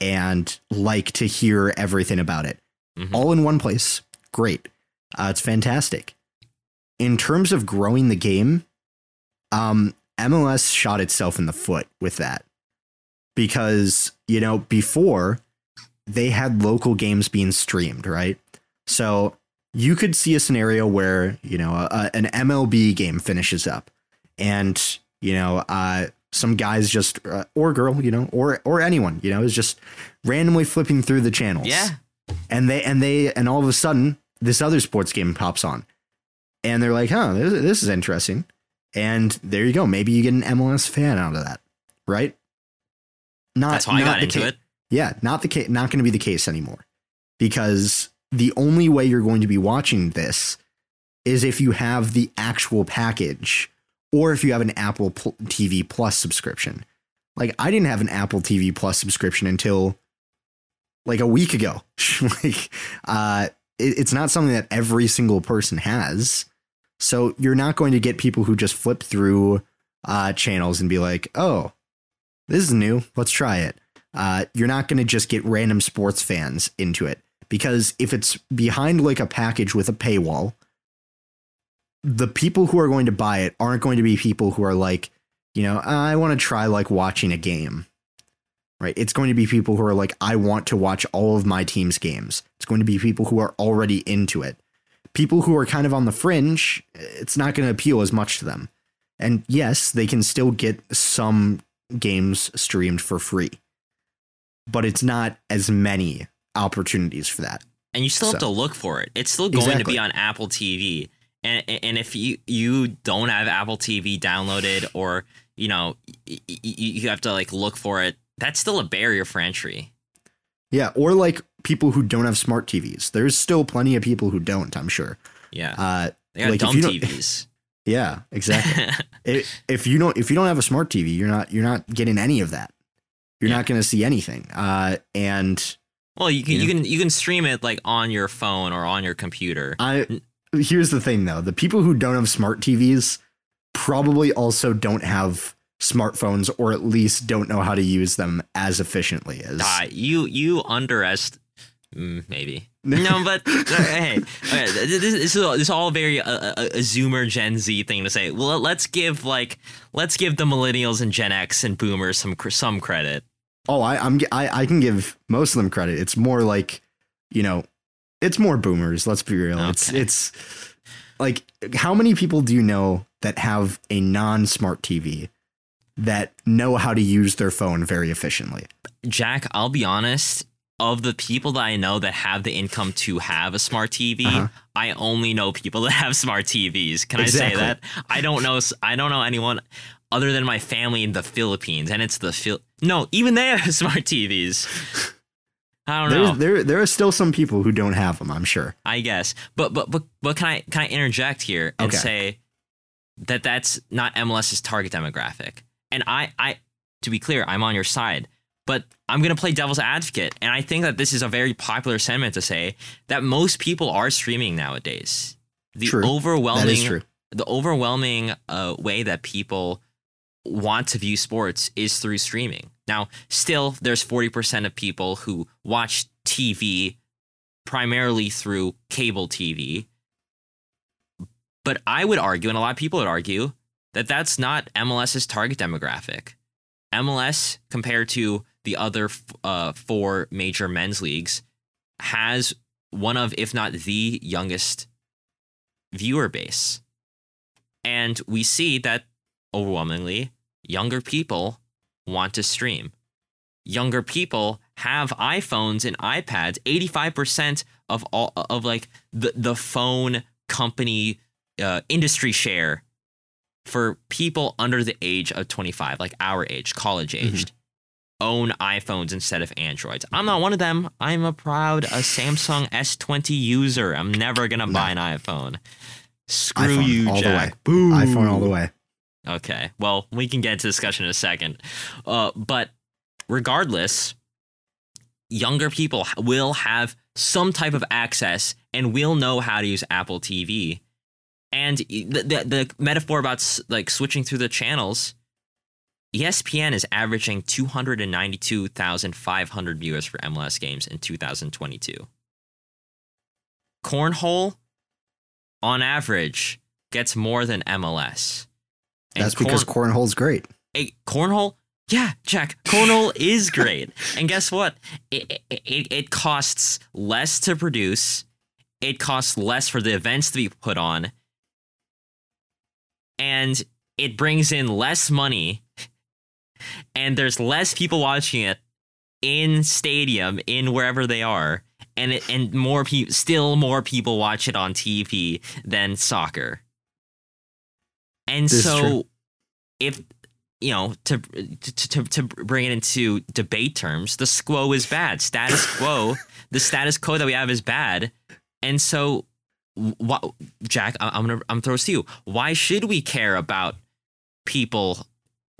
and like to hear everything about it Mhm. all in one place. Great. Uh, it's fantastic. In terms of growing the game, um, MLS shot itself in the foot with that because, you know, before they had local games being streamed, right? So you could see a scenario where, you know, a, an MLB game finishes up and, you know, uh, some guys just, uh, or girl, you know, or, or anyone, you know, is just randomly flipping through the channels. Yeah, and they and they and all of a sudden this other sports game pops on. And they're like huh this, this is interesting. And there you go. Maybe you get an mls fan out of that right? Not that's how I got the into ca- it. yeah not the case not going to be the case anymore. Because the only way you're going to be watching this is if you have the actual package or if you have an apple tv plus subscription. Like i didn't have an apple tv plus subscription until like a week ago. *laughs* Like uh it, it's not something that every single person has. So you're not going to get people who just flip through uh channels and be like oh this is new. Let's try it. Uh you're not going to just get random sports fans into it because if it's behind like a package with a paywall the people who are going to buy it aren't going to be people who are like you know i want to try like watching a game right? It's going to be people who are like, I want to watch all of my team's games. It's going to be people who are already into it. People who are kind of on the fringe, it's not going to appeal as much to them. And yes, they can still get some games streamed for free, but it's not as many opportunities for that. and you still have to look for it. It's still going to be on Apple TV, and and if you you don't have Apple TV downloaded, or you know y- y- y- you have to like look for it, that's still a barrier for entry. Yeah, or like people who don't have smart TVs. There's still plenty of people who don't, I'm sure. Yeah, Uh, they got like, dumb TVs. *laughs* yeah, exactly. *laughs* If you don't if you don't have a smart TV, you're not you're not getting any of that. You're Yeah. not going to see anything. Uh, and well, you can Yeah. you can you can stream it like on your phone or on your computer. I here's the thing though: the people who don't have smart TVs probably also don't have smartphones, or at least don't know how to use them as efficiently as. Uh, you you underest mm, maybe no, *laughs* but uh, hey, okay, this, this is all, this is all very uh, a, a Zoomer Gen Z thing to say. Well, let's give like let's give the millennials and Gen X and Boomers some some credit. Oh, I, I'm I, I can give most of them credit. It's more like, you know, it's more boomers. Let's be real. It's it's like how many people do you know that have a non-smart TV that know how to use their phone very efficiently? Jack, I'll be honest. Of the people that I know that have the income to have a smart TV, Uh-huh. I only know people that have smart TVs. Can Exactly. I say that? I don't know. I don't know anyone other than my family in the Philippines, and it's the Phil. No, even they have *laughs* smart TVs. I don't know. There there are still some people who don't have them. I'm sure. I guess. But but but but can I can I interject here and Okay. say that that's not MLS's target demographic? And I I to be clear, I'm on your side. But I'm going to play devil's advocate, and I think that this is a very popular sentiment to say that most people are streaming nowadays. The True. overwhelming That is true. the overwhelming uh, way that people want to view sports is through streaming. Now, still, there's 40% of people who watch TV primarily through cable TV. But I would argue, and a lot of people would argue, that that's not MLS's target demographic. MLS, compared to the other uh, four major men's leagues, has one of, if not the youngest viewer base. And we see that overwhelmingly younger people want to stream. Younger people have iPhones and iPads. 85% of all of like the, the phone company uh, industry share for people under the age of 25, like our age, college aged, own iPhones instead of Androids. I'm not one of them. I'm a proud a Samsung S20 user. I'm never gonna buy an iPhone. Screw iPhone you, all Jack. the way. iPhone all the way. Okay. Well, we can get into discussion in a second. Uh, but regardless, younger people will have some type of access and will know how to use Apple TV. And the, the, the metaphor about like switching through the channels, ESPN is averaging 292,500 viewers for MLS games in 2022. Cornhole, on average, gets more than MLS. That's because corn- cornhole's great. a cornhole? Yeah jack cornhole is great. *laughs* And guess what? It, it, it costs less to produce. It costs less for the events to be put on. And it brings in less money. *laughs* And there's less people watching it in stadium in wherever they are. And it and more people still more people watch it on tv than soccer and This so if you know to, to to to bring it into debate terms the squo is bad. Status *coughs* quo the status quo that we have is bad. And so what jack I- i'm gonna i'm throwing this to you. Why should we care about people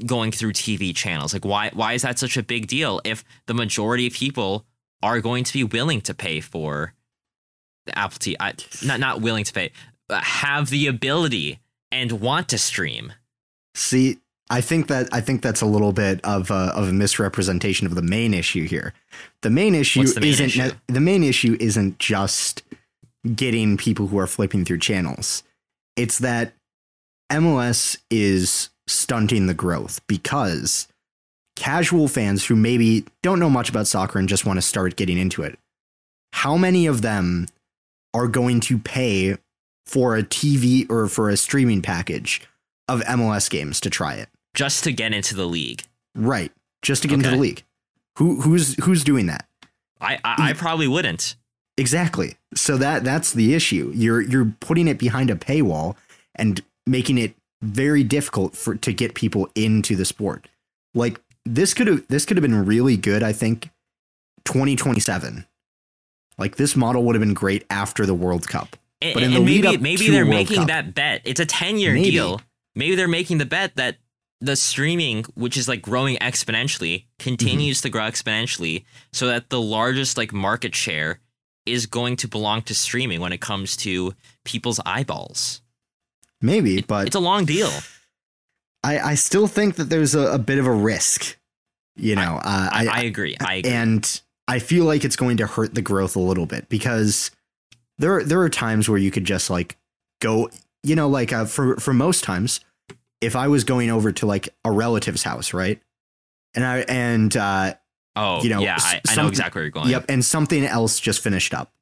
going through tv channels? Like why why is that such a big deal if the majority of people are going to be willing to pay for the apple tv I, not not willing to pay. Have the ability and want to stream See, I think that I think that's a little bit of a, of a misrepresentation of the main issue here. The main issue the main isn't issue? the main issue isn't just getting people who are flipping through channels. It's that MLS is stunting the growth because casual fans who maybe don't know much about soccer and just want to start getting into it, how many of them are going to pay for a TV or for a streaming package of MLS games to try it? just to get into the league Right. Just to get into the league. Who who's who's doing that? I, I, I probably wouldn't. Exactly. So that that's the issue. You're you're putting it behind a paywall and making it very difficult for to get people into the sport. Like this could have this could have been really good, I think 2027. Like this model would have been great after the World Cup. And, But in the and maybe maybe they're World making Cup- that bet. It's a 10 year deal. Maybe they're making the bet that the streaming, which is like growing exponentially, continues Mm-hmm. to grow exponentially so that the largest like market share is going to belong to streaming when it comes to people's eyeballs. Maybe, It- but it's a long deal. I, I still think that there's a, a bit of a risk. You know, uh, I, I agree. I agree. and I feel like it's going to hurt the growth a little bit because there there are times where you could just like go, you know, like uh, for for most times, if I was going over to like a relative's house, right, and I and uh, Oh, You know, yeah, I, I know exactly where you're going. Yep, and something else just finished up.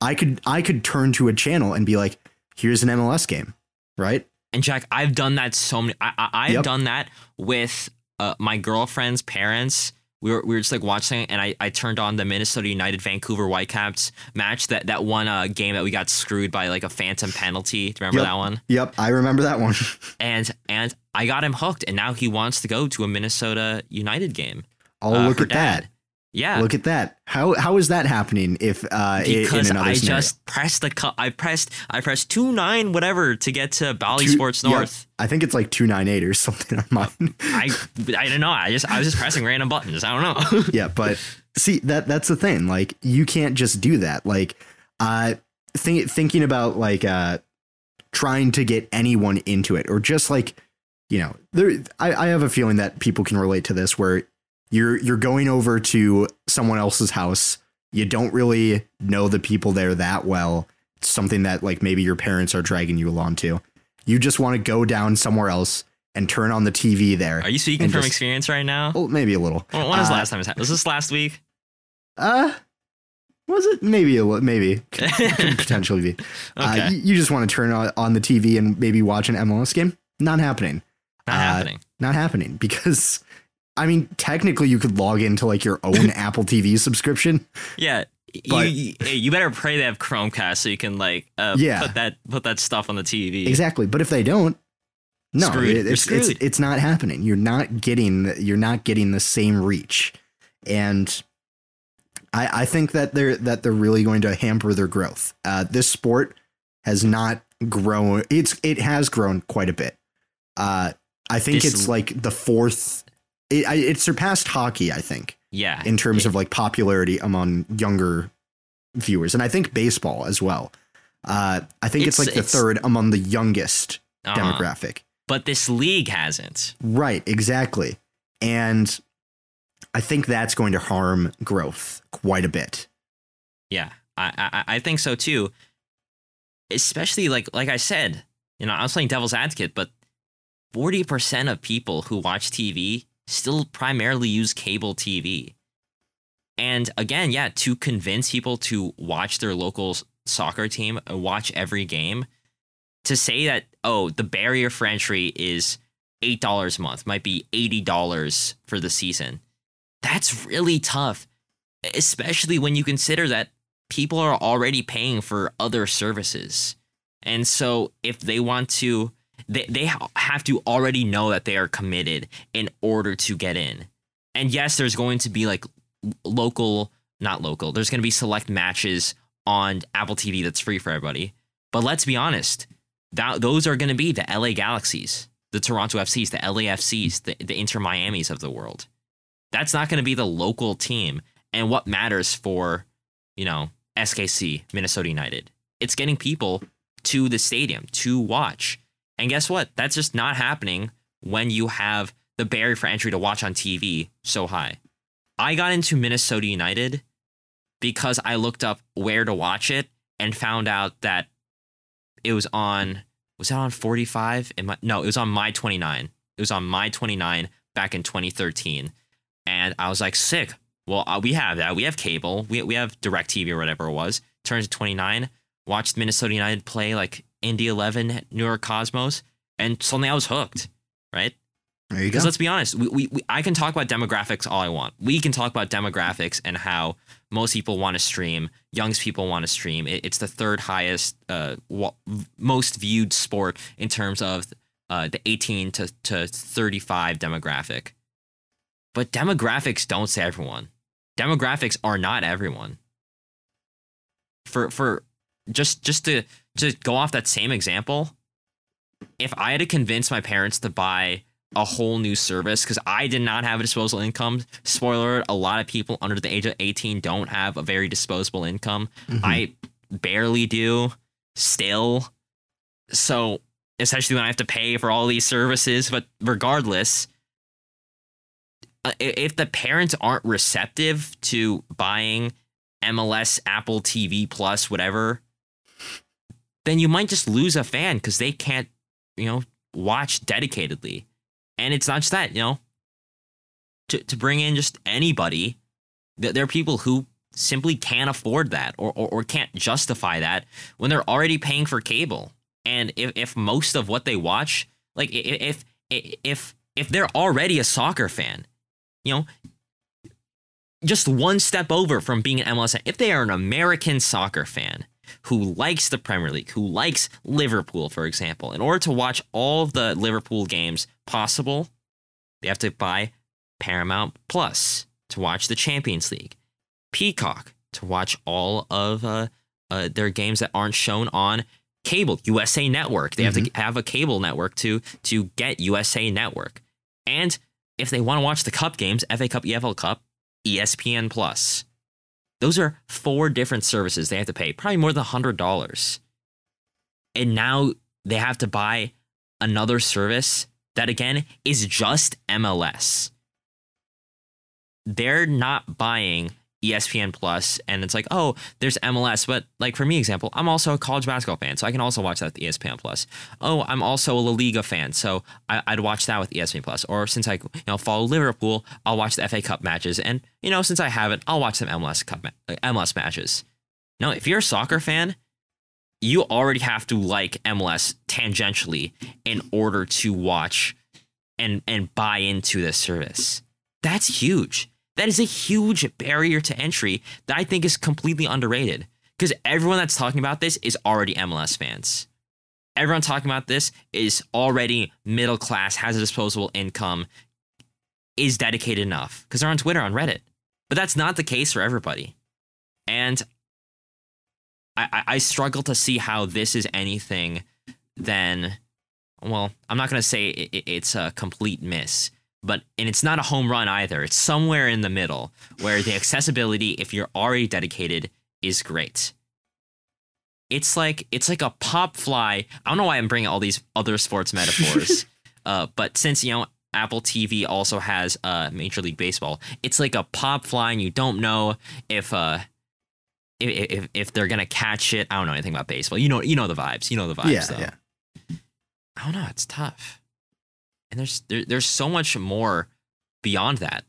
I could I could turn to a channel and be like, here's an MLS game, right? And Jack, I've done that so many. I, I, I've Yep. done that with uh, my girlfriend's parents. We were, we were just like watching, and I, I turned on the Minnesota United Vancouver Whitecaps match. That that one uh, game that we got screwed by like a phantom penalty. Do you remember Yep. that one? Yep, I remember that one. *laughs* And and I got him hooked, and now he wants to go to a Minnesota United game. Oh, uh, look at dad. that. Yeah, Look at that. How how is that happening if uh because in another I scenario? just pressed the cu- I pressed I pressed two nine whatever to get to Bally Two- Sports North. I think it's like 298 or *laughs* something on mine. I I don't know. I just I was just pressing random buttons. I don't know. *laughs* yeah, but see that that's the thing. Like you can't just do that. Like uh think, thinking about like uh trying to get anyone into it or just like you know, there I, I have a feeling that people can relate to this where you're you're going over to someone else's house. You don't really know the people there that well. It's something that like maybe your parents are dragging you along to. You just want to go down somewhere else and turn on the TV there. Are you speaking from just- experience right now? Well, maybe a little. When when was the Uh, last time this happened? Was this last week? Uh, was it maybe a li- maybe *laughs* could, could potentially be? Uh, Okay. you, you just want to turn on, on the TV and maybe watch an MLS game? Not happening. Not uh, happening. Not happening because I mean, technically, you could log into like your own *laughs* Apple TV subscription. Yeah. but- you, you, hey, you better pray they have Chromecast so you can like uh, Yeah. put that put that stuff on the TV. Exactly. But if they don't, no, Screwed. it- it's, it's it's not happening. You're not getting the- you're not getting the same reach, and I I think that they're that they're really going to hamper their growth. Uh, this sport has not grown. It's it has grown quite a bit. Uh, I think This- it's like the fourth. It, I, it surpassed hockey. I think Yeah. in terms of like popularity among younger viewers, and I think baseball as well. Uh, I think it's, It's- like the it's- third among the youngest Uh-huh. demographic. But this league hasn't. Right, exactly. And I think that's going to harm growth quite a bit. Yeah, I, I I think so too. Especially like like I said, you know, I was playing devil's advocate, but forty percent of people who watch TV still primarily use cable TV. And again, yeah, to convince people to watch their local soccer team, and watch every game, to say that oh, the barrier for entry is eight dollars a month, might be eighty dollars for the season. That's really tough especially when you consider that people are already paying for other services. And so if they want to they, they have to already know that they are committed in order to get in. And yes, there's going to be like local, not local. There's going to be select matches on Apple TV that's free for everybody. But let's be honest, that those are going to be the LA Galaxies, the Toronto FCs, the LAFCs, the, the Inter Miamis of the world. That's not going to be the local team and what matters for, you know, SKC, Minnesota United. It's getting people to the stadium to watch. And guess what? That's just not happening when you have the barrier for entry to watch on TV so high. I got into Minnesota United because I looked up where to watch it and found out that it was on was that on 45? It might, no, it was on My 29. It was on My 29 back in 2013. And I was like, sick. Well, uh, we have that. We have cable. We, we have direct tv or whatever it was. Turned to 29. Watched Minnesota United play like Indy 11, New York Cosmos. And suddenly I was hooked, right? There you go. Because let's be honest, we, we, we, I can talk about demographics all I want. We can talk about demographics and how most people want to stream, young people want to stream. It, it's the third highest, uh, wa- most viewed sport in terms of uh, the 18 to, to 35 demographic. But demographics don't say everyone. Demographics are not everyone. For for just just to just go off that same example, if I had to convince my parents to buy a whole new service because I did not have a disposable income. Spoiler: a lot of people under the age of eighteen don't have a very disposable income. Mhm. I barely do still. So essentially, when I have to pay for all these services, but regardless, uh, if the parents aren't receptive to buying MLS, Apple TV Plus, whatever, then you might just lose a fan because they can't, you know, watch dedicatedly. And it's not just that, you know, to, to bring in just anybody Th- There are people who simply can't afford that or, or, or can't justify that when they're already paying for cable. And if, if most of what they watch, like i- i- if if if they're already a soccer fan, you know, just one step over from being an MLS if they are an American soccer fan who likes the Premier League, who likes Liverpool, for example, in order to watch all of the Liverpool games possible, they have to buy Paramount Plus to watch the Champions League, Peacock to watch all of uh, uh, their games that aren't shown on cable, USA Network. They have to have a cable network to to get USA Network. And if they want to watch the cup games, FA Cup, EFL Cup, ESPN Plus. Those are four different services they have to pay, probably more than $100. And now they have to buy another service that, again, is just MLS. They're not buying ESPN Plus, and it's like, oh, there's MLS. But like for me, example, I'm also a college basketball fan, so I can also watch that with ESPN Plus. Oh, I'm also a La Liga fan, so I, I'd watch that with ESPN Plus. Or since I you know follow Liverpool, I'll watch the FA Cup matches, and you know since I haven't, I'll watch some MLS Cup ma- uh, MLS matches. No, if you're a soccer fan, you already have to like MLS tangentially in order to watch and and buy into this service. That's huge. That is a huge barrier to entry that I think is completely underrated because everyone that's talking about this is already MLS fans. Everyone talking about this is already middle class, has a disposable income, is dedicated enough because they're on Twitter, on Reddit. But that's not the case for everybody. And I, I, struggle to see how this is anything than, well, I'm not going to say it, it- it's a complete miss, but and it's not a home run either. It's somewhere in the middle where the accessibility, if you're already dedicated, is great. It's like it's like a pop fly. I don't know why I'm bringing all these other sports metaphors, *laughs* uh, but since you know Apple TV also has uh, Major League Baseball, it's like a pop fly, and you don't know if uh if, if if they're gonna catch it. I don't know anything about baseball. You know you know the vibes. You know the vibes. yeah, though. yeah. I don't know. It's tough, and there's there, there's so much more beyond that.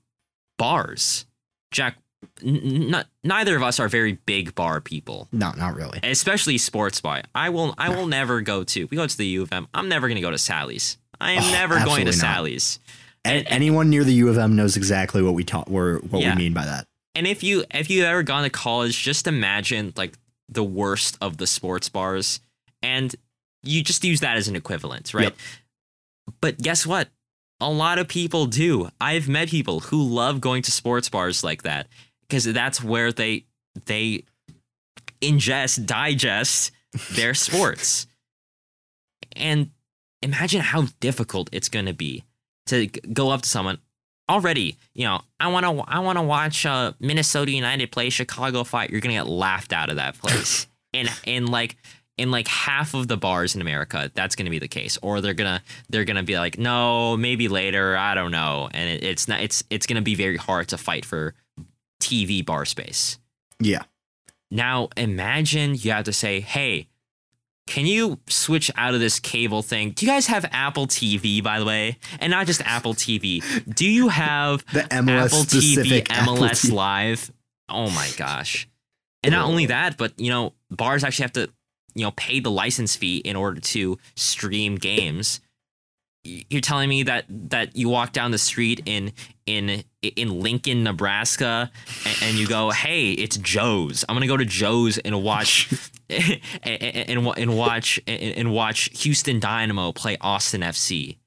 Bars, Jack. N- n- not, neither of us are very big bar people, No, not really. especially sports bar. I will I will never go to. We go to the U of M. I'm never gonna go to Sally's. I am Oh, never going to not. Sally's. And- anyone near the U of M knows exactly what we. Or what Yeah. we mean by that. And if you if you've ever gone to college, just imagine like the worst of the sports bars, and you just use that as an equivalent, right? Yep. But guess what? A lot of people do. I've met people who love going to sports bars like that because that's where they they ingest, digest their *laughs* sports. And imagine how difficult it's going to be to go up to someone already, you know, I want to I want to watch uh, Minnesota United play Chicago Fire. You're going to get laughed out of that *laughs* place. and and like in like half of the bars in America, that's going to be the case. Or they're to they're to be like, "No, maybe later, I don't know." And it, it's not it's it's going to be very hard to fight for TV bar space. Yeah. Now imagine you have to say, "Hey, can you switch out of this cable thing? Do you guys have Apple TV, by the way? And not just Apple TV. Do you have *laughs* The MLS Apple TV, Apple MLS TV. Live? Oh my gosh. And not only that, but you know, bars actually have to, you know, pay the license fee in order to stream games. You're telling me that that you walk down the street in in in Lincoln, Nebraska, and, and you go, "Hey, it's Joe's. I'm gonna go to Joe's and watch *laughs* *laughs* and, and, and watch and, and watch Houston Dynamo play Austin FC."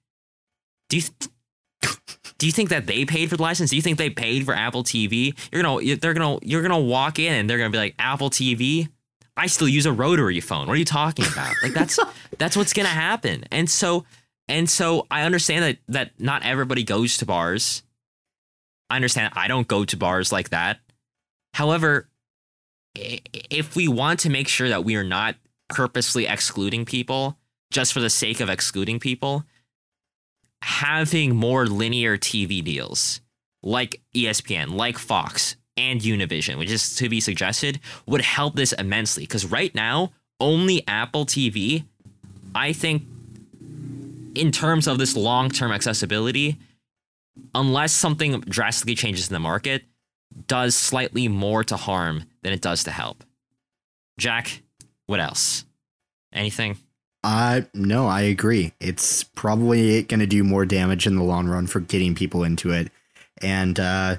Do you do you think that they paid for the license? Do you think they paid for Apple TV? You're gonna they're gonna you're gonna walk in and they're gonna be like Apple TV. I still use a rotary phone. What are you talking about? Like that's *laughs* that's what's gonna happen. And so and so I understand that that not everybody goes to bars. I understand I don't go to bars like that. However, if we want to make sure that we are not purposely excluding people just for the sake of excluding people, having more linear TV deals like ESPN, like Fox, and Univision, which is to be suggested, would help this immensely. Because right now, only Apple TV, I think, in terms of this long term accessibility, unless something drastically changes in the market, does slightly more to harm than it does to help. Jack, what else? Anything? I no, I agree. It's probably going to do more damage in the long run for getting people into it, and uh,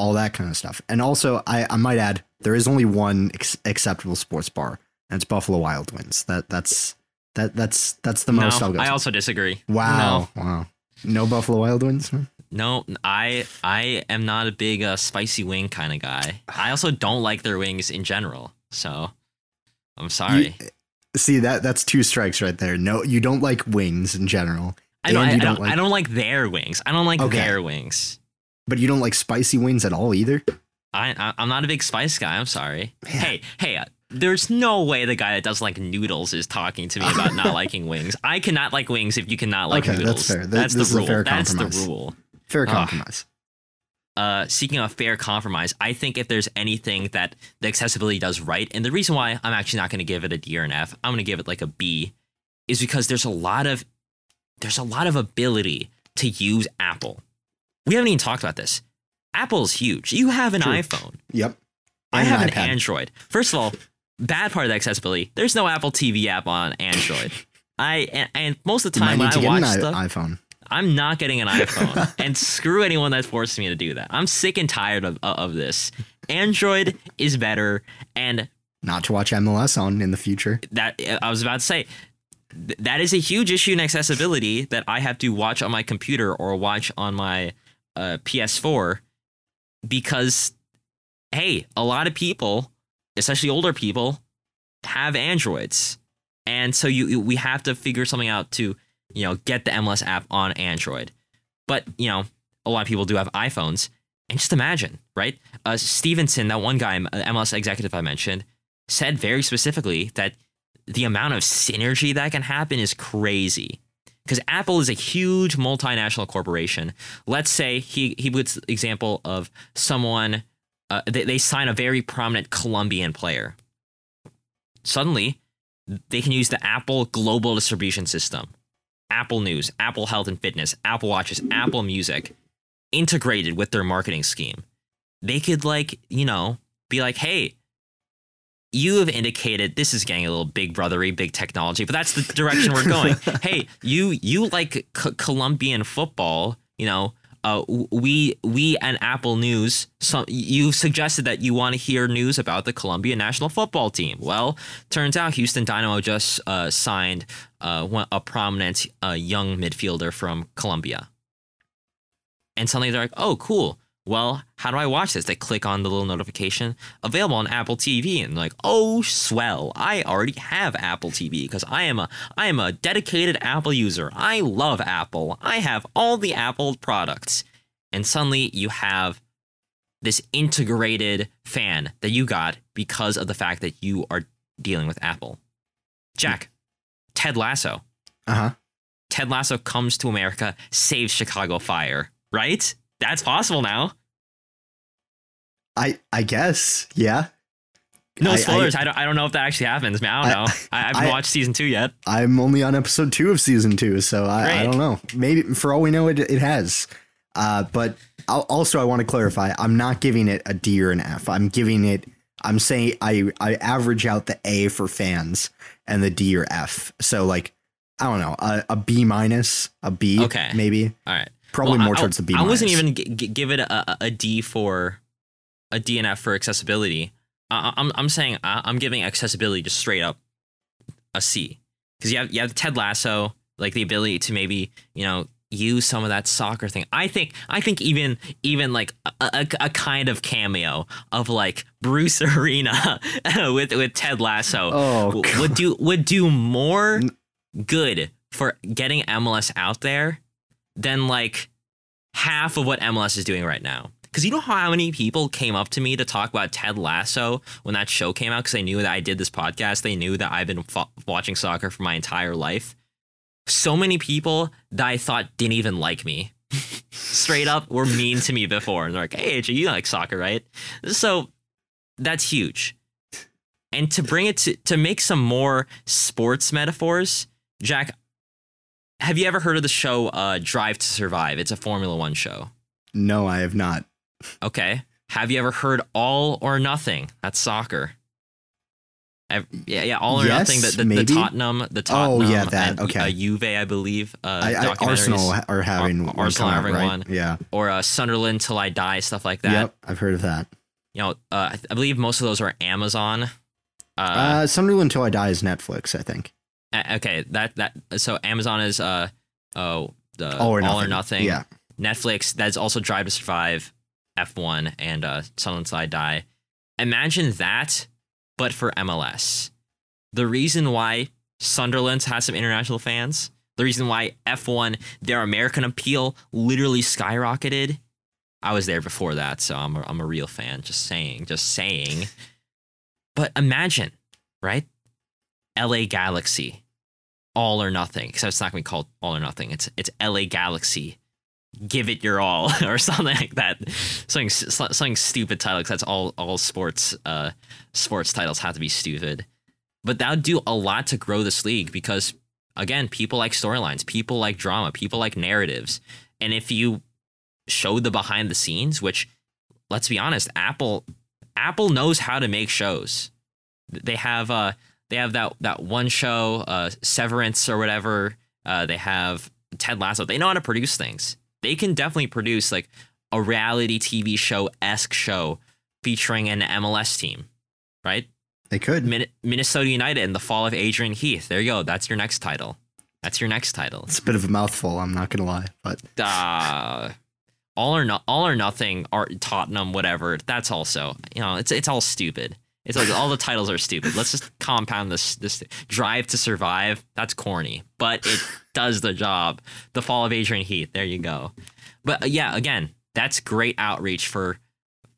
all that kind of stuff. And also, I, I might add, there is only one ex- acceptable sports bar, and it's Buffalo Wild Wings. That that's that that's that's the most no. I also disagree. wow, wow, no Buffalo Wild Wings. No, no, I I am not a big uh, spicy wing kind of guy. I also don't like their wings in general. So I'm sorry. You- see that that's two strikes right there. No, you don't like wings in general, I don't. I, don't. like- I don't like their wings. I don't like Okay. their wings. But you don't like spicy wings at all either. I, I I'm not a big spice guy. I'm sorry. Man. Hey hey. Uh, there's no way the guy that doesn't like noodles is talking to me about not *laughs* liking wings. I cannot like wings if you cannot like Okay, that's noodles. fair. Th- That's the rule. fair That's the compromise. rule. Fair compromise. uh, seeking a fair compromise, I think if there's anything that the accessibility does right, and the reason why I'm actually not going to give it a D or an F, I'm going to give it like a B, is because there's a lot of there's a lot of ability to use Apple. We haven't even talked about this. Apple's huge. You have an True. iPhone. Yep. I have an iPad. Android. First of all, bad part of the accessibility. There's no Apple TV app on Android. I and, and most of the time when I watch an stuff, iPhone. I'm not getting an iPhone, *laughs* and screw anyone that forces me to do that. I'm sick and tired of of this. Android is better, and Not to watch MLS on in the future. that I was about to say that is a huge issue in accessibility that I have to watch on my computer or watch on my uh, PS4 because hey, a lot of people, especially older people, have Androids, and so you you- we have to figure something out to you know get the MLS app on Android. But you know, a lot of people do have iPhones, and just imagine, right? Uh, Stevenson, that one guy, uh, MLS executive I mentioned, said very specifically that the amount of synergy that can happen is crazy. Because Apple is a huge multinational corporation. Let's say he he puts example of someone uh, they, they sign a very prominent Colombian player. Suddenly, they can use the Apple global distribution system, Apple News, Apple Health and Fitness, Apple Watches, Apple Music, integrated with their marketing scheme. They could like you know be like, hey, you have indicated this is getting a little big brothery, big technology, but that's the direction we're going. *laughs* hey, you you like C- Colombian football, you know? Uh, we we and Apple News. Some you suggested that you want to hear news about the Colombia national football team. Well, turns out Houston Dynamo just uh, signed uh, a prominent uh, young midfielder from Colombia, and suddenly they're like, "Oh, cool! Well, how do I watch this?" They click on the little notification available on Apple TV, and like, "Oh, swell! I already have Apple TV because I am a I am a dedicated Apple user. I love Apple. I have all the Apple products." And suddenly you have this integrated fan that you got because of the fact that you are dealing with Apple. Jack, Ted Lasso. Uh huh. Ted Lasso comes to America, saves Chicago Fire, right? That's possible now. I I guess yeah. No I- spoilers. I, don't. I don't know if that actually happens. Man, I don't I- know. *laughs* I, I haven't I- watched season two yet. I'm only on episode two of season two, so I, I don't know. Maybe for all we know, it it has. Uh, but I'll, also, I want to clarify: I'm not giving it a D or an F. I'm giving it. I'm saying I I average out the A for fans and the D or F. So like I don't know a, a B minus, a B, Okay. maybe All right. probably Well, more I, towards the B. I wasn't even g- give it a- a D for a DNF for accessibility. I, I'm I'm saying I, I'm giving accessibility just straight up a C because you have you have Ted Lasso like the ability to maybe you know use some of that soccer thing. I think I think even even like a, a, a kind of cameo of like Bruce *laughs* Arena *laughs* with with Ted Lasso Oh, would do would do more good for getting MLS out there than like half of what MLS is doing right now. Because you know how many people came up to me to talk about Ted Lasso when that show came out because they knew that I did this podcast. They knew that I've been fo- watching soccer for my entire life. So many people that I thought didn't even like me, *laughs* straight up, were mean to me before. And they're like, "Hey, you like soccer, right?" So that's huge. And to bring it to to make some more sports metaphors, Jack, have you ever heard of the show uh, Drive to Survive? It's a Formula One show. no, I have not. Okay. Have you ever heard all or nothing? That's soccer. Ev- yeah, yeah, all or Yes, nothing. The, the, the. Tottenham, the Tottenham, Oh, yeah, that, and, okay. uh, Juve, I believe. Uh, I, I. Arsenal are having Ar- Arsenal having right? one. Yeah. or uh, Sunderland till I die, stuff like that. Yep. I've heard of that. You know, uh, I, believe most of those are Amazon. Uh, Uh, Sunderland till I Die is Netflix, I think. okay, that that so Amazon is uh oh the All or nothing. Yeah. Netflix that's also Drive to Survive, F1, and uh, Sunderland till I die. Imagine that, but for MLS. The reason why Sunderland has some international fans, the reason why F1 their American appeal literally skyrocketed. I was there before that, so I'm a, I'm a real fan. Just saying, just saying. But imagine, right? LA Galaxy, all or nothing. Because it's not going to be called all or nothing. It's it's LA Galaxy. Give it your all, *laughs* or something like that. Something something stupid title. Because that's all all sports uh sports titles have to be stupid. But that would do a lot to grow this league because again, people like storylines, people like drama, people like narratives, and if you show the behind the scenes, which let's be honest, Apple Apple knows how to make shows. They have uh they have that that one show, uh Severance or whatever. Uh they have Ted Lasso. They know how to produce things. They can definitely produce like a reality TV show esque show featuring an MLS team, right? They could. Min- Minnesota United and the fall of Adrian Heath. There you go. That's your next title. That's your next title. It's a bit of a mouthful, I'm not going to lie. But uh, all or not, all or nothing, or Tottenham, whatever. That's also, you know, it's it's all stupid. It's like all the titles are stupid. Let's just compound this. This Drive to Survive. That's corny, but it does the job. The Fall of Adrian Heath. There you go. But uh, yeah, again, that's great outreach for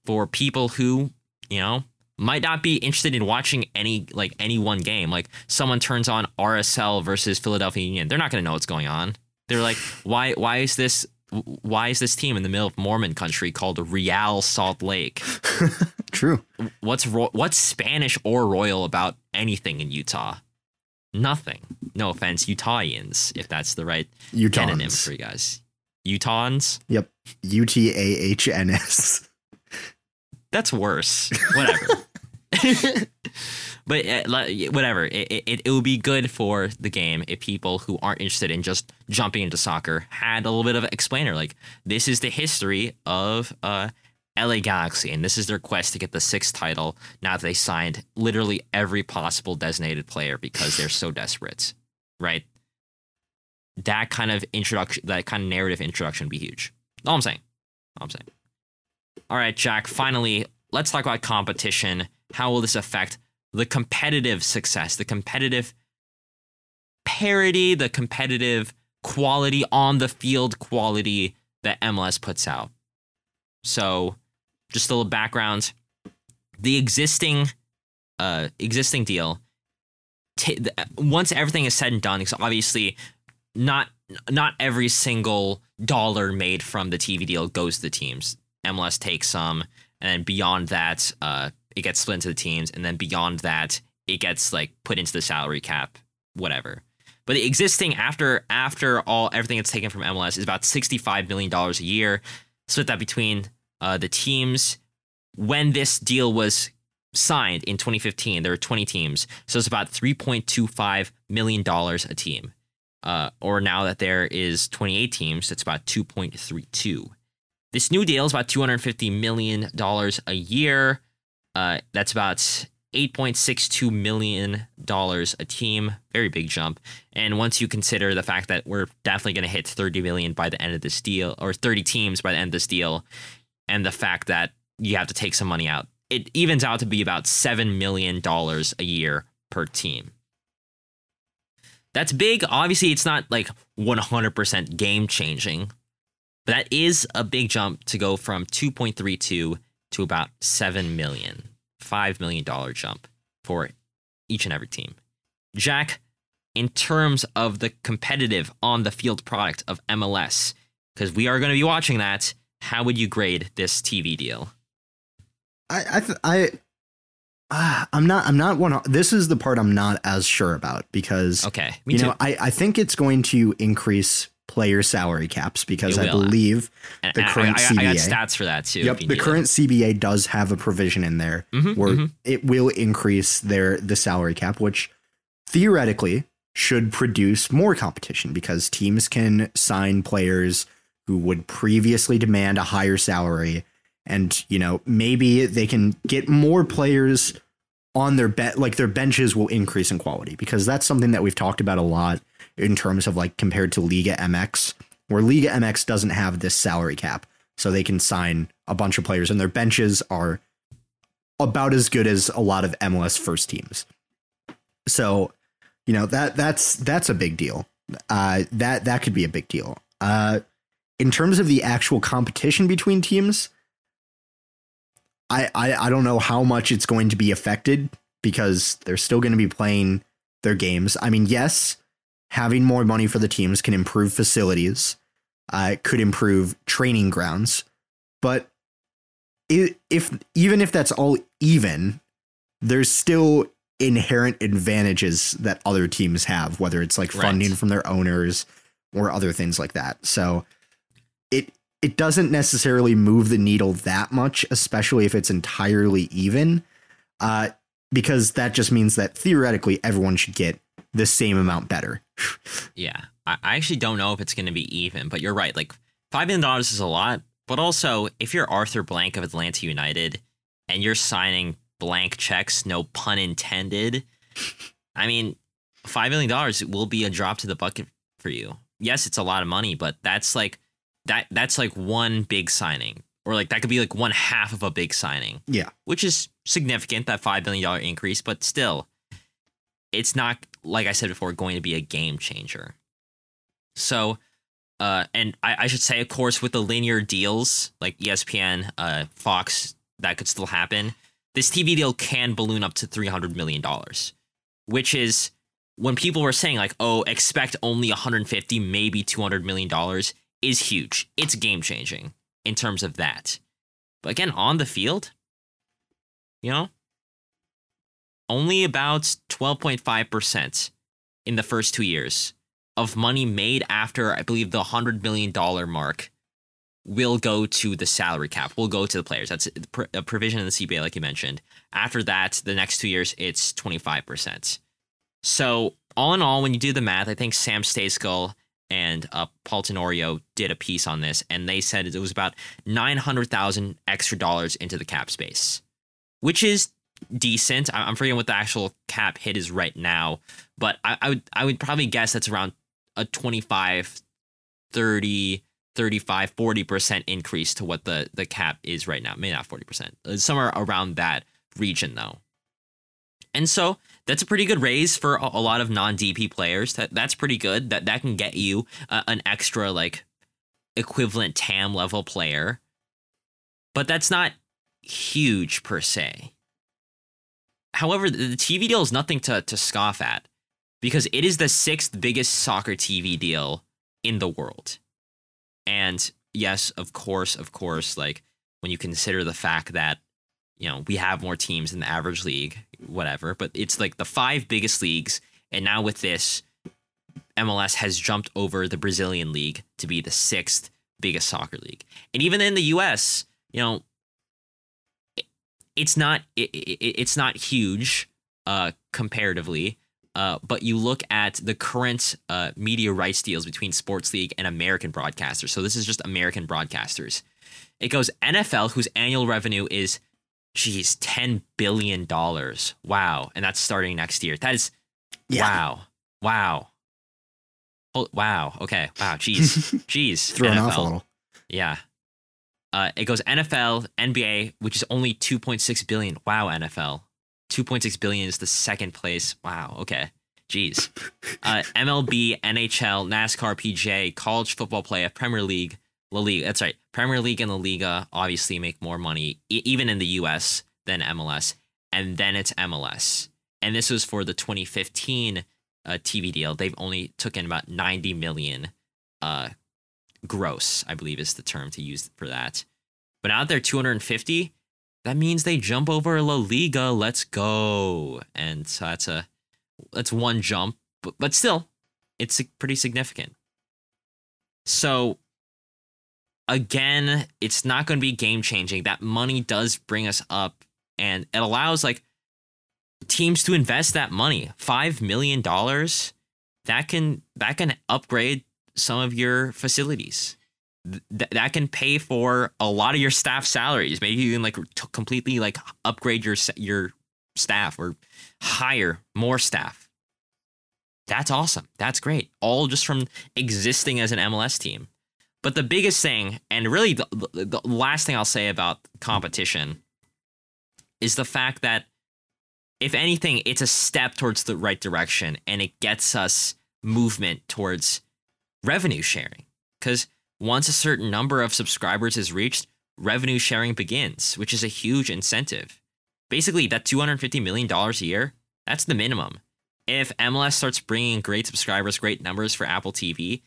for people who you know might not be interested in watching any like any one game. Like someone turns on RSL versus Philadelphia Union, they're not going to know what's going on. They're like, why why is this why is this team in the middle of Mormon country called Real Salt Lake? *laughs* true. What's ro- what's Spanish or royal about anything in Utah? Nothing. No offense, Utahians, if that's the right synonym for you guys. Utahns? Yep. U T A H N S. That's worse. Whatever. *laughs* but uh, whatever. It, it, it would be good for the game if people who aren't interested in just jumping into soccer had a little bit of an explainer. Like, this is the history of uh, LA Galaxy, and this is their quest to get the sixth title now that they signed literally every possible designated player because they're so desperate, right? That kind of introduction, that kind of narrative introduction would be huge. All I'm saying. All I'm saying. All right, Jack, finally, let's talk about competition. How will this affect the competitive success, the competitive parity, the competitive quality on the field quality that MLS puts out? So, just a little background. The existing uh existing deal ta- th- once everything is said and done, because obviously not not every single dollar made from the TV deal goes to the teams. MLS takes some, and then beyond that, uh, it gets split into the teams, and then beyond that, it gets like put into the salary cap, whatever. But the existing after after all everything that's taken from MLS is about sixty five million dollars a year. Split that between uh, the teams. When this deal was signed in 2015, there were 20 teams, so it's about 3.25 million dollars a team. Uh, or now that there is 28 teams, it's about 2.32. This new deal is about 250 million dollars a year. Uh, that's about 8.62 million dollars a team. Very big jump. And once you consider the fact that we're definitely going to hit 30 million by the end of this deal, or 30 teams by the end of this deal, and the fact that you have to take some money out, it evens out to be about seven million dollars a year per team. That's big. Obviously, it's not like 100% game changing, but that is a big jump to go from 2.32 to about 7 million. $5 million jump for each and every team. Jack, in terms of the competitive on the field product of MLS, because we are going to be watching that, how would you grade this TV deal? I I th- I ah, I'm not I'm not one this is the part I'm not as sure about because Okay, me you too. know I I think it's going to increase player salary caps because I believe And- the I- current I, I, I got CBA. stats for that too. Yep, the it. current CBA does have a provision in there Mhm, where mhm. it will increase their the salary cap, which theoretically should produce more competition because teams can sign players who would previously demand a higher salary and you know maybe they can get more players on their bet like their benches will increase in quality because that's something that we've talked about a lot in terms of like compared to Liga MX where Liga MX doesn't have this salary cap so they can sign a bunch of players and their benches are about as good as a lot of MLS first teams. So, you know, that that's that's a big deal. Uh that that could be a big deal. Uh in terms of the actual competition between teams, I, I I don't know how much it's going to be affected because they're still going to be playing their games. I mean, yes, having more money for the teams can improve facilities, uh, it could improve training grounds, but if even if that's all even, there's still inherent advantages that other teams have, whether it's like Right. funding from their owners or other things like that. So it it doesn't necessarily move the needle that much, especially if it's entirely even, uh, because that just means that theoretically everyone should get the same amount better. Yeah, I, I actually don't know if it's going to be even, but you're right. Like five million dollars is a lot, but also if you're Arthur Blank of Atlanta United and you're signing blank checks, no pun intended. I mean, five million dollars will be a drop to the bucket for you. Yes, it's a lot of money, but that's like that. That's like one big signing, or like that could be like one half of a big signing. Yeah. which is significant. That five million dollar increase, but still, it's not like I said before going to be a game changer. So, uh, and I, I should say, of course, with the linear deals like ESPN, uh, Fox, that could still happen. This TV deal can balloon up to three hundred million dollars, which is when people were saying like, "Oh, expect only one hundred fifty, maybe two hundred million dollars," is huge. It's game changing in terms of that. But again, on the field, you know, only about twelve point five percent in the first two years of money made after I believe the hundred million dollar mark will go to the salary cap. Will go to the players. That's a provision in the CBA, like you mentioned. After that, the next two years, it's twenty five percent. So all in all, when you do the math, I think Sam Stejskal and uh, Paul Tenorio did a piece on this, and they said it was about nine hundred thousand extra dollars into the cap space, which is decent. I- I'm forgetting what the actual cap hit is right now, but I, I would I would probably guess that's around a 25, 30, 35, 40% increase to what the, the cap is right now. Maybe not 40%. Uh, Somewhere around that region though. And so that's a pretty good raise for a, a lot of non-DP players. That that's pretty good. That that can get you uh, an extra like equivalent TAM level player. But that's not huge per se. However, the TV deal is nothing to, to scoff at because it is the sixth biggest soccer TV deal in the world. And yes, of course, of course, like when you consider the fact that, you know, we have more teams than the average league, whatever, but it's like the five biggest leagues. And now with this, MLS has jumped over the Brazilian league to be the sixth biggest soccer league. And even in the US, you know, it's not it, it, it's not huge uh comparatively uh but you look at the current uh media rights deals between sports league and american broadcasters. So this is just american broadcasters. It goes nfl whose annual revenue is geez 10 billion dollars. Wow. And that's starting next year. That is Yeah. wow. Wow. Oh, wow. Okay. Wow. Jeez. *laughs* Jeez. Thrown off a little. Yeah. Uh, it goes NFL, NBA, which is only 2.6 billion. Wow, NFL. 2.6 billion is the second place. Wow. Okay. Jeez. *laughs* Uh, MLB, NHL, NASCAR, PGA, college football playoff, Premier League, La Liga. That's right. Premier League and La Liga obviously make more money, e- even in the US, than MLS. And then it's MLS. And this was for the 2015 uh, TV deal. They've only took in about 90 million uh, gross, I believe is the term to use for that. But now that they're 250, that means they jump over La Liga. Let's go. And so that's a that's one jump, but, but still, it's pretty significant. So again, it's not going to be game changing. That money does bring us up and it allows like teams to invest that money. 5 million dollars that can that can upgrade some of your facilities. Th- that can pay for a lot of your staff salaries. Maybe you can like t- completely like upgrade your your staff or hire more staff. That's awesome. That's great. All just from existing as an MLS team. But the biggest thing, and really the, the, the last thing I'll say about competition, is the fact that if anything, it's a step towards the right direction and it gets us movement towards revenue sharing. Because once a certain number of subscribers is reached, revenue sharing begins, which is a huge incentive. Basically, that $250 million a year, that's the minimum. If MLS starts bringing great subscribers, great numbers for Apple TV,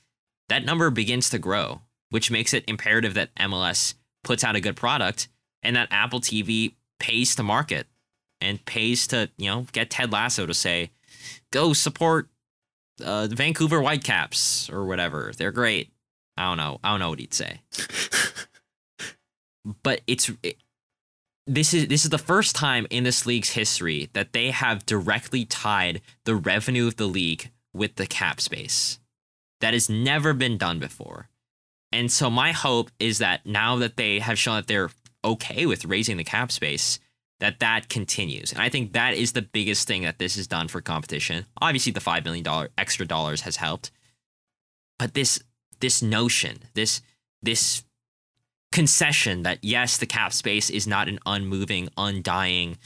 that number begins to grow, which makes it imperative that MLS puts out a good product and that Apple TV pays to market and pays to, you know, get Ted Lasso to say, go support uh, Vancouver Whitecaps or whatever. They're great. I don't know. I don't know what he'd say. *laughs* but it's it, this is this is the first time in this league's history that they have directly tied the revenue of the league with the cap space. That has never been done before. And so my hope is that now that they have shown that they're okay with raising the cap space, that that continues. And I think that is the biggest thing that this has done for competition. Obviously the 5 million dollar extra dollars has helped. But this this notion, this this concession that yes, the cap space is not an unmoving, undying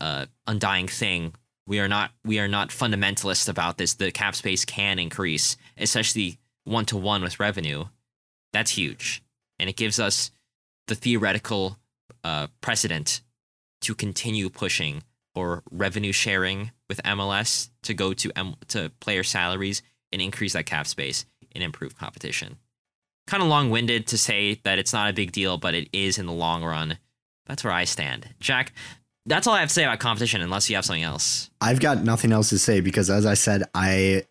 uh undying thing. We are not we are not fundamentalist about this. The cap space can increase, especially one to one with revenue. That's huge. And it gives us the theoretical uh, precedent to continue pushing for revenue sharing with MLS to go to M- to player salaries and increase that cap space and improve competition. Kind of long-winded to say that it's not a big deal, but it is in the long run. That's where I stand. Jack, that's all I have to say about competition unless you have something else. I've got nothing else to say because as I said, I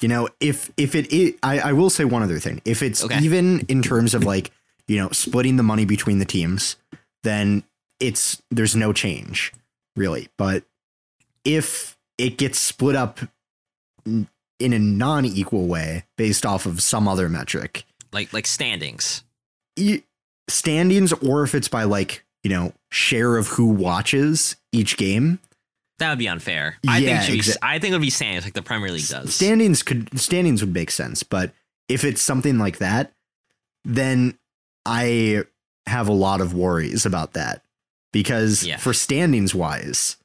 you know, if if it is, I, I will say one other thing. If it's okay. even in terms of like, you know, splitting the money between the teams, then it's there's no change really. But if it gets split up in a non-equal way based off of some other metric, like like standings, standings, or if it's by like you know share of who watches each game, that would be unfair. I yeah, think exa- be, I think it would be standings like the Premier League does. Standings could standings would make sense, but if it's something like that, then I have a lot of worries about that because yeah. for standings wise,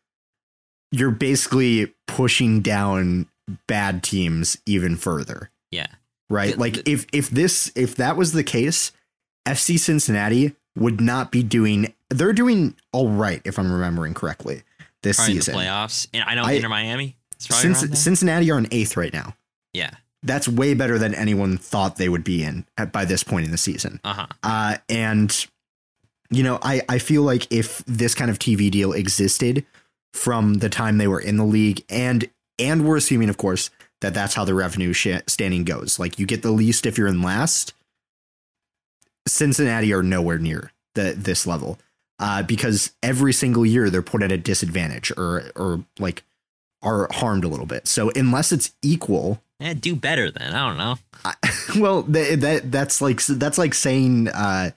you're basically pushing down bad teams even further. Yeah. Right? Like if if this if that was the case, FC Cincinnati would not be doing they're doing all right if I'm remembering correctly this season. playoffs. And I know Inter Miami. Since, Cincinnati are in 8th right now. Yeah. That's way better than anyone thought they would be in at, by this point in the season. Uh-huh. Uh, and you know, I, I feel like if this kind of TV deal existed from the time they were in the league, and and we're assuming, of course, that that's how the revenue sh- standing goes. Like you get the least if you're in last. Cincinnati are nowhere near the this level uh, because every single year they're put at a disadvantage or or like are harmed a little bit. So unless it's equal, yeah, do better then. I don't know. I, *laughs* well, that, that that's like that's like saying. Uh,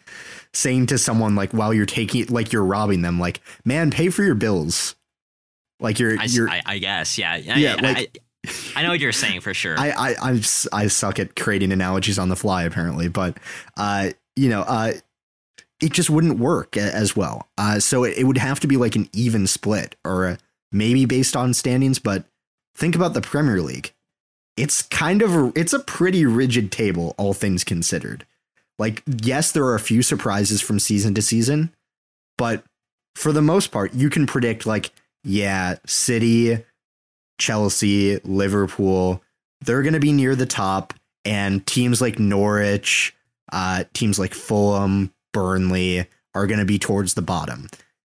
saying to someone like while you're taking like you're robbing them like man pay for your bills. Like you're I, you're I, I guess yeah yeah I, like I, know what you're saying for sure. *laughs* I, I I I suck at creating analogies on the fly apparently but uh you know uh it just wouldn't work as well. Uh so it, it would have to be like an even split or maybe based on standings but think about the Premier League. It's kind of a, it's a pretty rigid table all things considered like, yes, there are a few surprises from season to season, but for the most part, you can predict, like, yeah, City, Chelsea, Liverpool, they're going to be near the top. And teams like Norwich, uh, teams like Fulham, Burnley are going to be towards the bottom.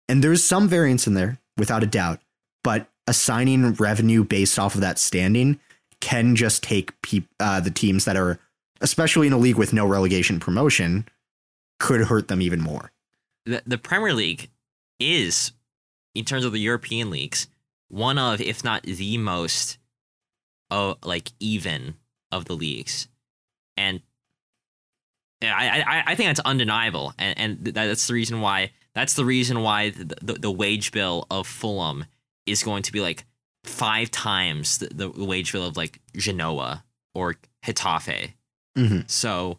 And there's some variance in there, without a doubt. But assigning revenue based off of that standing can just take pe- uh, the teams that are especially in a league with no relegation promotion, could hurt them even more. The the Premier League is, in terms of the European leagues, one of, if not the most, oh, like even of the leagues, and I I, I think that's undeniable, and and that's the reason why that's the reason why the, the, the wage bill of Fulham is going to be like five times the, the wage bill of like Genoa or Getafe. Mm-hmm. So,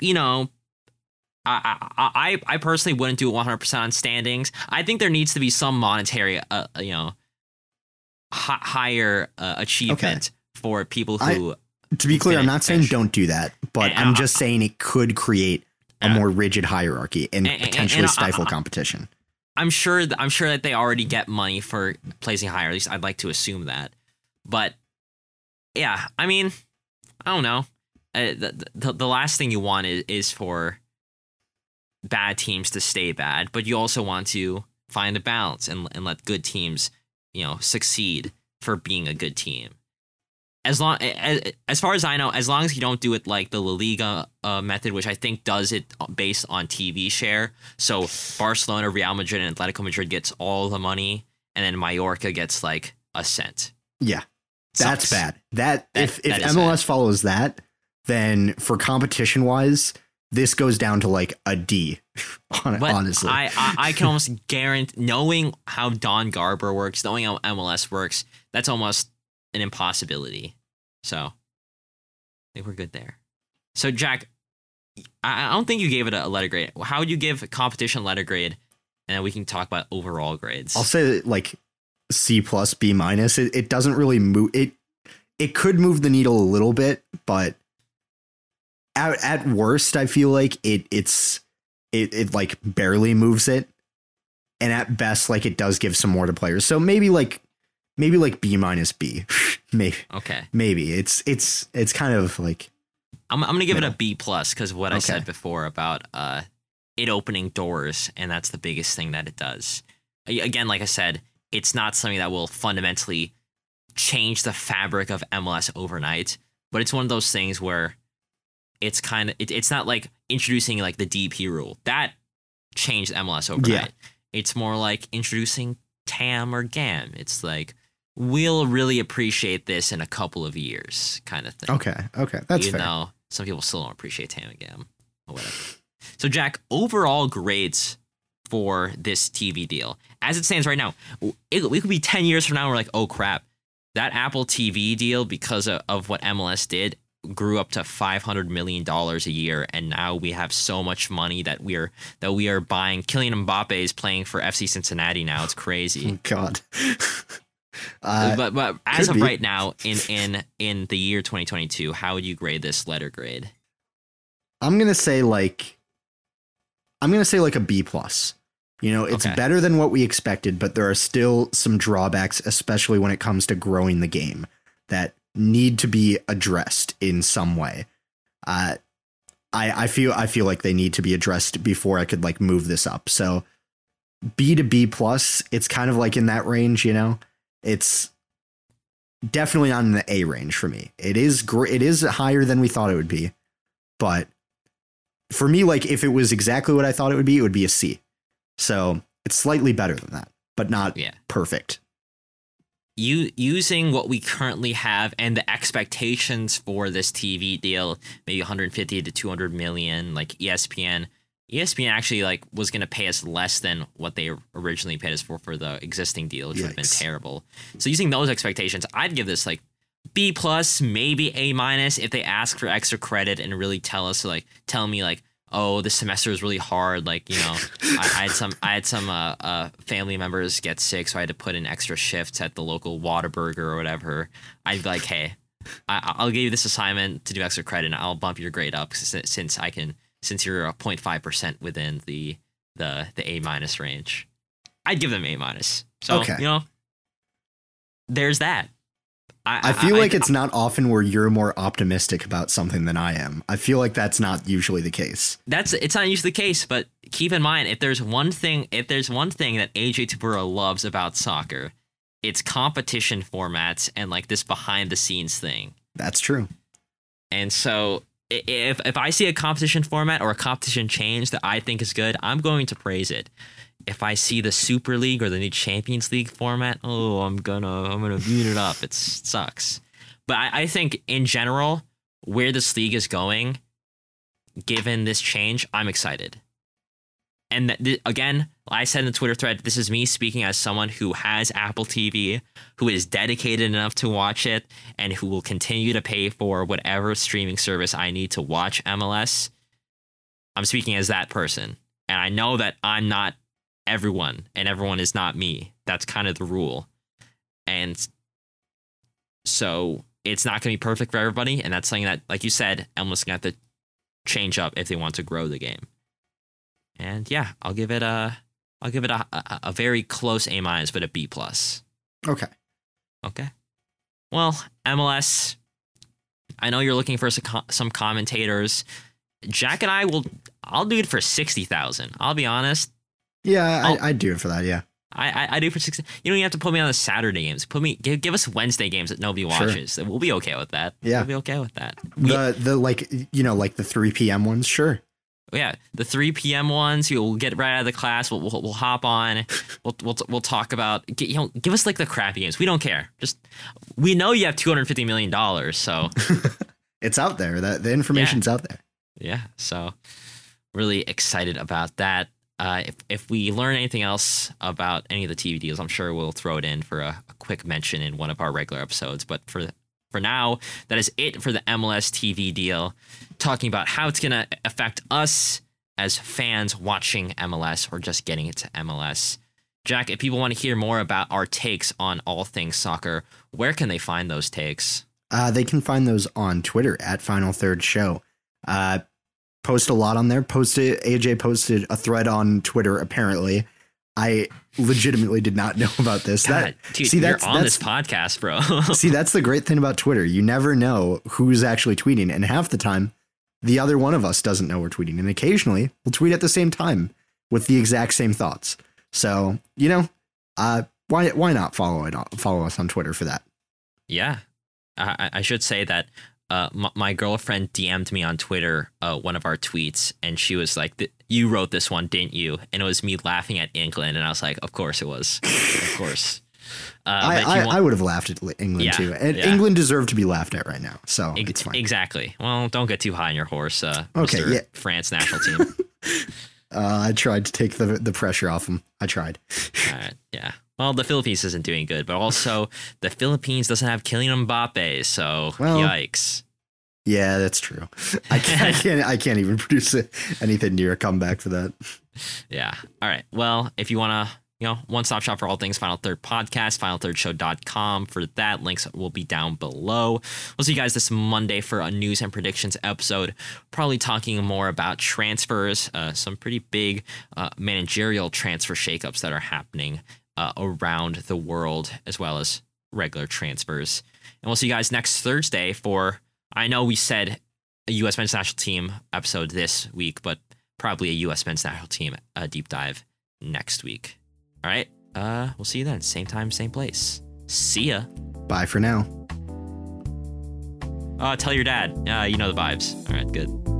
you know, I, I I personally wouldn't do it 100% on standings. I think there needs to be some monetary, uh, you know, hi- higher uh, achievement okay. for people who. I, to be clear, I'm not saying don't do that, but and, I'm just saying it could create a more rigid hierarchy and, and potentially and, stifle competition. I'm sure. That, I'm sure that they already get money for placing higher. At least I'd like to assume that. But yeah, I mean, I don't know. Uh, the, the, the last thing you want is, is for bad teams to stay bad, but you also want to find a balance and and let good teams, you know, succeed for being a good team. As long as, as far as I know, as long as you don't do it like the La Liga uh, method, which I think does it based on TV share. So Barcelona, Real Madrid, and Atletico Madrid gets all the money, and then Mallorca gets like a cent. Yeah, that's Sucks. bad. That, that if if MLS bad. follows that, then for competition wise, this goes down to like a D. *laughs* honestly, I, I, I can almost guarantee knowing how Don Garber works, knowing how MLS works, that's almost an impossibility. So I think we're good there. So Jack, I, I don't think you gave it a letter grade. How would you give competition letter grade? And then we can talk about overall grades. I'll say like C plus B minus. It, it doesn't really move it. It could move the needle a little bit, but at, at worst, I feel like it it's it it like barely moves it, and at best, like it does give some more to players. So maybe like maybe like B minus B, *laughs* maybe okay, maybe it's it's it's kind of like I'm I'm gonna give it a B plus because of what okay. I said before about uh it opening doors, and that's the biggest thing that it does. Again, like I said, it's not something that will fundamentally change the fabric of MLS overnight, but it's one of those things where it's kind of it, it's not like introducing like the DP rule that changed MLS overnight. Yeah. It's more like introducing TAM or GAM. It's like we'll really appreciate this in a couple of years, kind of thing. Okay, okay, that's Even fair. though some people still don't appreciate TAM and GAM or whatever. so Jack, overall grades for this TV deal, as it stands right now, it, we could be ten years from now. We're like, oh crap, that Apple TV deal because of, of what MLS did grew up to 500 million dollars a year and now we have so much money that we're that we are buying. Kylian Mbappe is playing for FC Cincinnati now. It's crazy. Oh, *laughs* god. *laughs* Uh, but but as of be. right now in in in the year 2022 how would you grade this letter grade? I'm going to say like I'm going to say like a B plus you know it's okay. better than what we expected but there are still some drawbacks especially when it comes to growing the game that need to be addressed in some way. Uh, I I feel I feel like they need to be addressed before I could like move this up. So B to B plus, it's kind of like in that range, you know. It's definitely not in the A range for me. It is great. It is higher than we thought it would be, but for me, like if it was exactly what I thought it would be, it would be a C. So it's slightly better than that, but not yeah. perfect you using what we currently have and the expectations for this TV deal, maybe 150 to 200 million, like ESPN. ESPN actually like was going to pay us less than what they originally paid us for for the existing deal, which would have been terrible. So using those expectations, I'd give this like B plus, maybe A minus if they ask for extra credit and really tell us like tell me like oh, this semester is really hard. Like, you know, I, I, had some I had some uh, uh, family members get sick, so I had to put in extra shifts at the local Whataburger or whatever. I'd be like, hey, I, will give you this assignment to do extra credit, and I'll bump your grade up since, since I can since you're a 0.5 percent within the the the A minus range. I'd give them A minus. So okay. you know, there's that. I, I feel I, like I, it's not often where you're more optimistic about something than I am. I feel like that's not usually the case. That's it's not usually the case, but keep in mind if there's one thing if there's one thing that AJ Tabura loves about soccer, it's competition formats and like this behind the scenes thing. That's true. And so if if I see a competition format or a competition change that I think is good, I'm going to praise it. If I see the Super League or the new Champions League format, oh, I'm gonna I'm gonna beat it up. It sucks. But I, I think in general, where this league is going, given this change, I'm excited. And th- again, I said in the Twitter thread, this is me speaking as someone who has Apple TV, who is dedicated enough to watch it, and who will continue to pay for whatever streaming service I need to watch MLS. I'm speaking as that person. And I know that I'm not everyone, and everyone is not me. That's kind of the rule. And so it's not going to be perfect for everybody. And that's something that, like you said, MLS going to have to change up if they want to grow the game. And yeah, I'll give it a I'll give it a a, a very close A minus, but a B plus. Okay. Okay. Well, MLS. I know you're looking for some, some commentators. Jack and I will. I'll do it for sixty thousand. I'll be honest. Yeah, Oh. I, I'd do it for that. Yeah. I, I, I do for sixty. You don't even have to put me on the Saturday games. Put me. Give, give us Wednesday games that nobody Sure. watches. We'll be okay with that. Yeah. We'll be okay with that. We- The the like you know like the three p.m. ones. Sure. Oh, yeah, the 3 p.m. ones. You'll get right out of the class. We'll, we'll, we'll hop on. We'll, we'll, we'll talk about. You know, give us like the crappy games. We don't care. Just we know you have 250 million dollars. So *laughs* It's out there. That the information's out there. yeah, so really excited about that. Uh, if if we learn anything else about any of the TV deals, I'm sure we'll throw it in for a, a quick mention in one of our regular episodes. But for for now, that is it for the MLS TV deal. Talking about how it's going to affect us as fans watching MLS or just getting into MLS. Jack, if people want to hear more about our takes on all things soccer, where can they find those takes? Uh, they can find those on Twitter at Final Third Show. Uh, post a lot on there. Posted AJ posted a thread on Twitter. Apparently, I legitimately did not *laughs* know about this. God, that dude, see, you're that's- on this podcast, bro. *laughs* see that's the great thing about Twitter. You never know who's actually tweeting, and half the time, the other one of us doesn't know we're tweeting, and occasionally we'll tweet at the same time with the exact same thoughts. So you know, uh, why why not follow it? Follow us on Twitter for that. Yeah, I- I should say that uh, my, my girlfriend DM'd me on Twitter uh, one of our tweets, and she was like, "You wrote this one, didn't you?" And it was me laughing at England, and I was like, "Of course it was, of course." Uh, I, but if you I, want- I would have laughed at England Yeah, too, and yeah. England deserved to be laughed at right now. So Ex- it's fine. exactly. Well, don't get too high on your horse, uh, Okay, Mr. yeah. France national team. *laughs* Uh, I tried to take the the pressure off them. I tried. All right, yeah. Well, the Philippines isn't doing good, but also the Philippines doesn't have Kylian Mbappe, so Well, yikes. Yeah, that's true. I can't. I can't. I can't even *laughs* produce anything near a comeback for that. Yeah. All right. Well, if you want to, you know, one stop shop for all things Final Third Podcast, finalthirdshow.com. For that, links will be down below. We'll see you guys this Monday for a news and predictions episode. Probably talking more about transfers, uh, some pretty big uh, managerial transfer shakeups that are happening uh, around the world, as well as regular transfers. And we'll see you guys next Thursday for, I know we said a U.S. men's national team episode this week, but probably a U.S. men's national team uh, deep dive next week. All right. Uh, we'll see you then. Same time, same place. See ya. Bye for now. Uh, tell your dad. Uh, you know the vibes. All right. Good.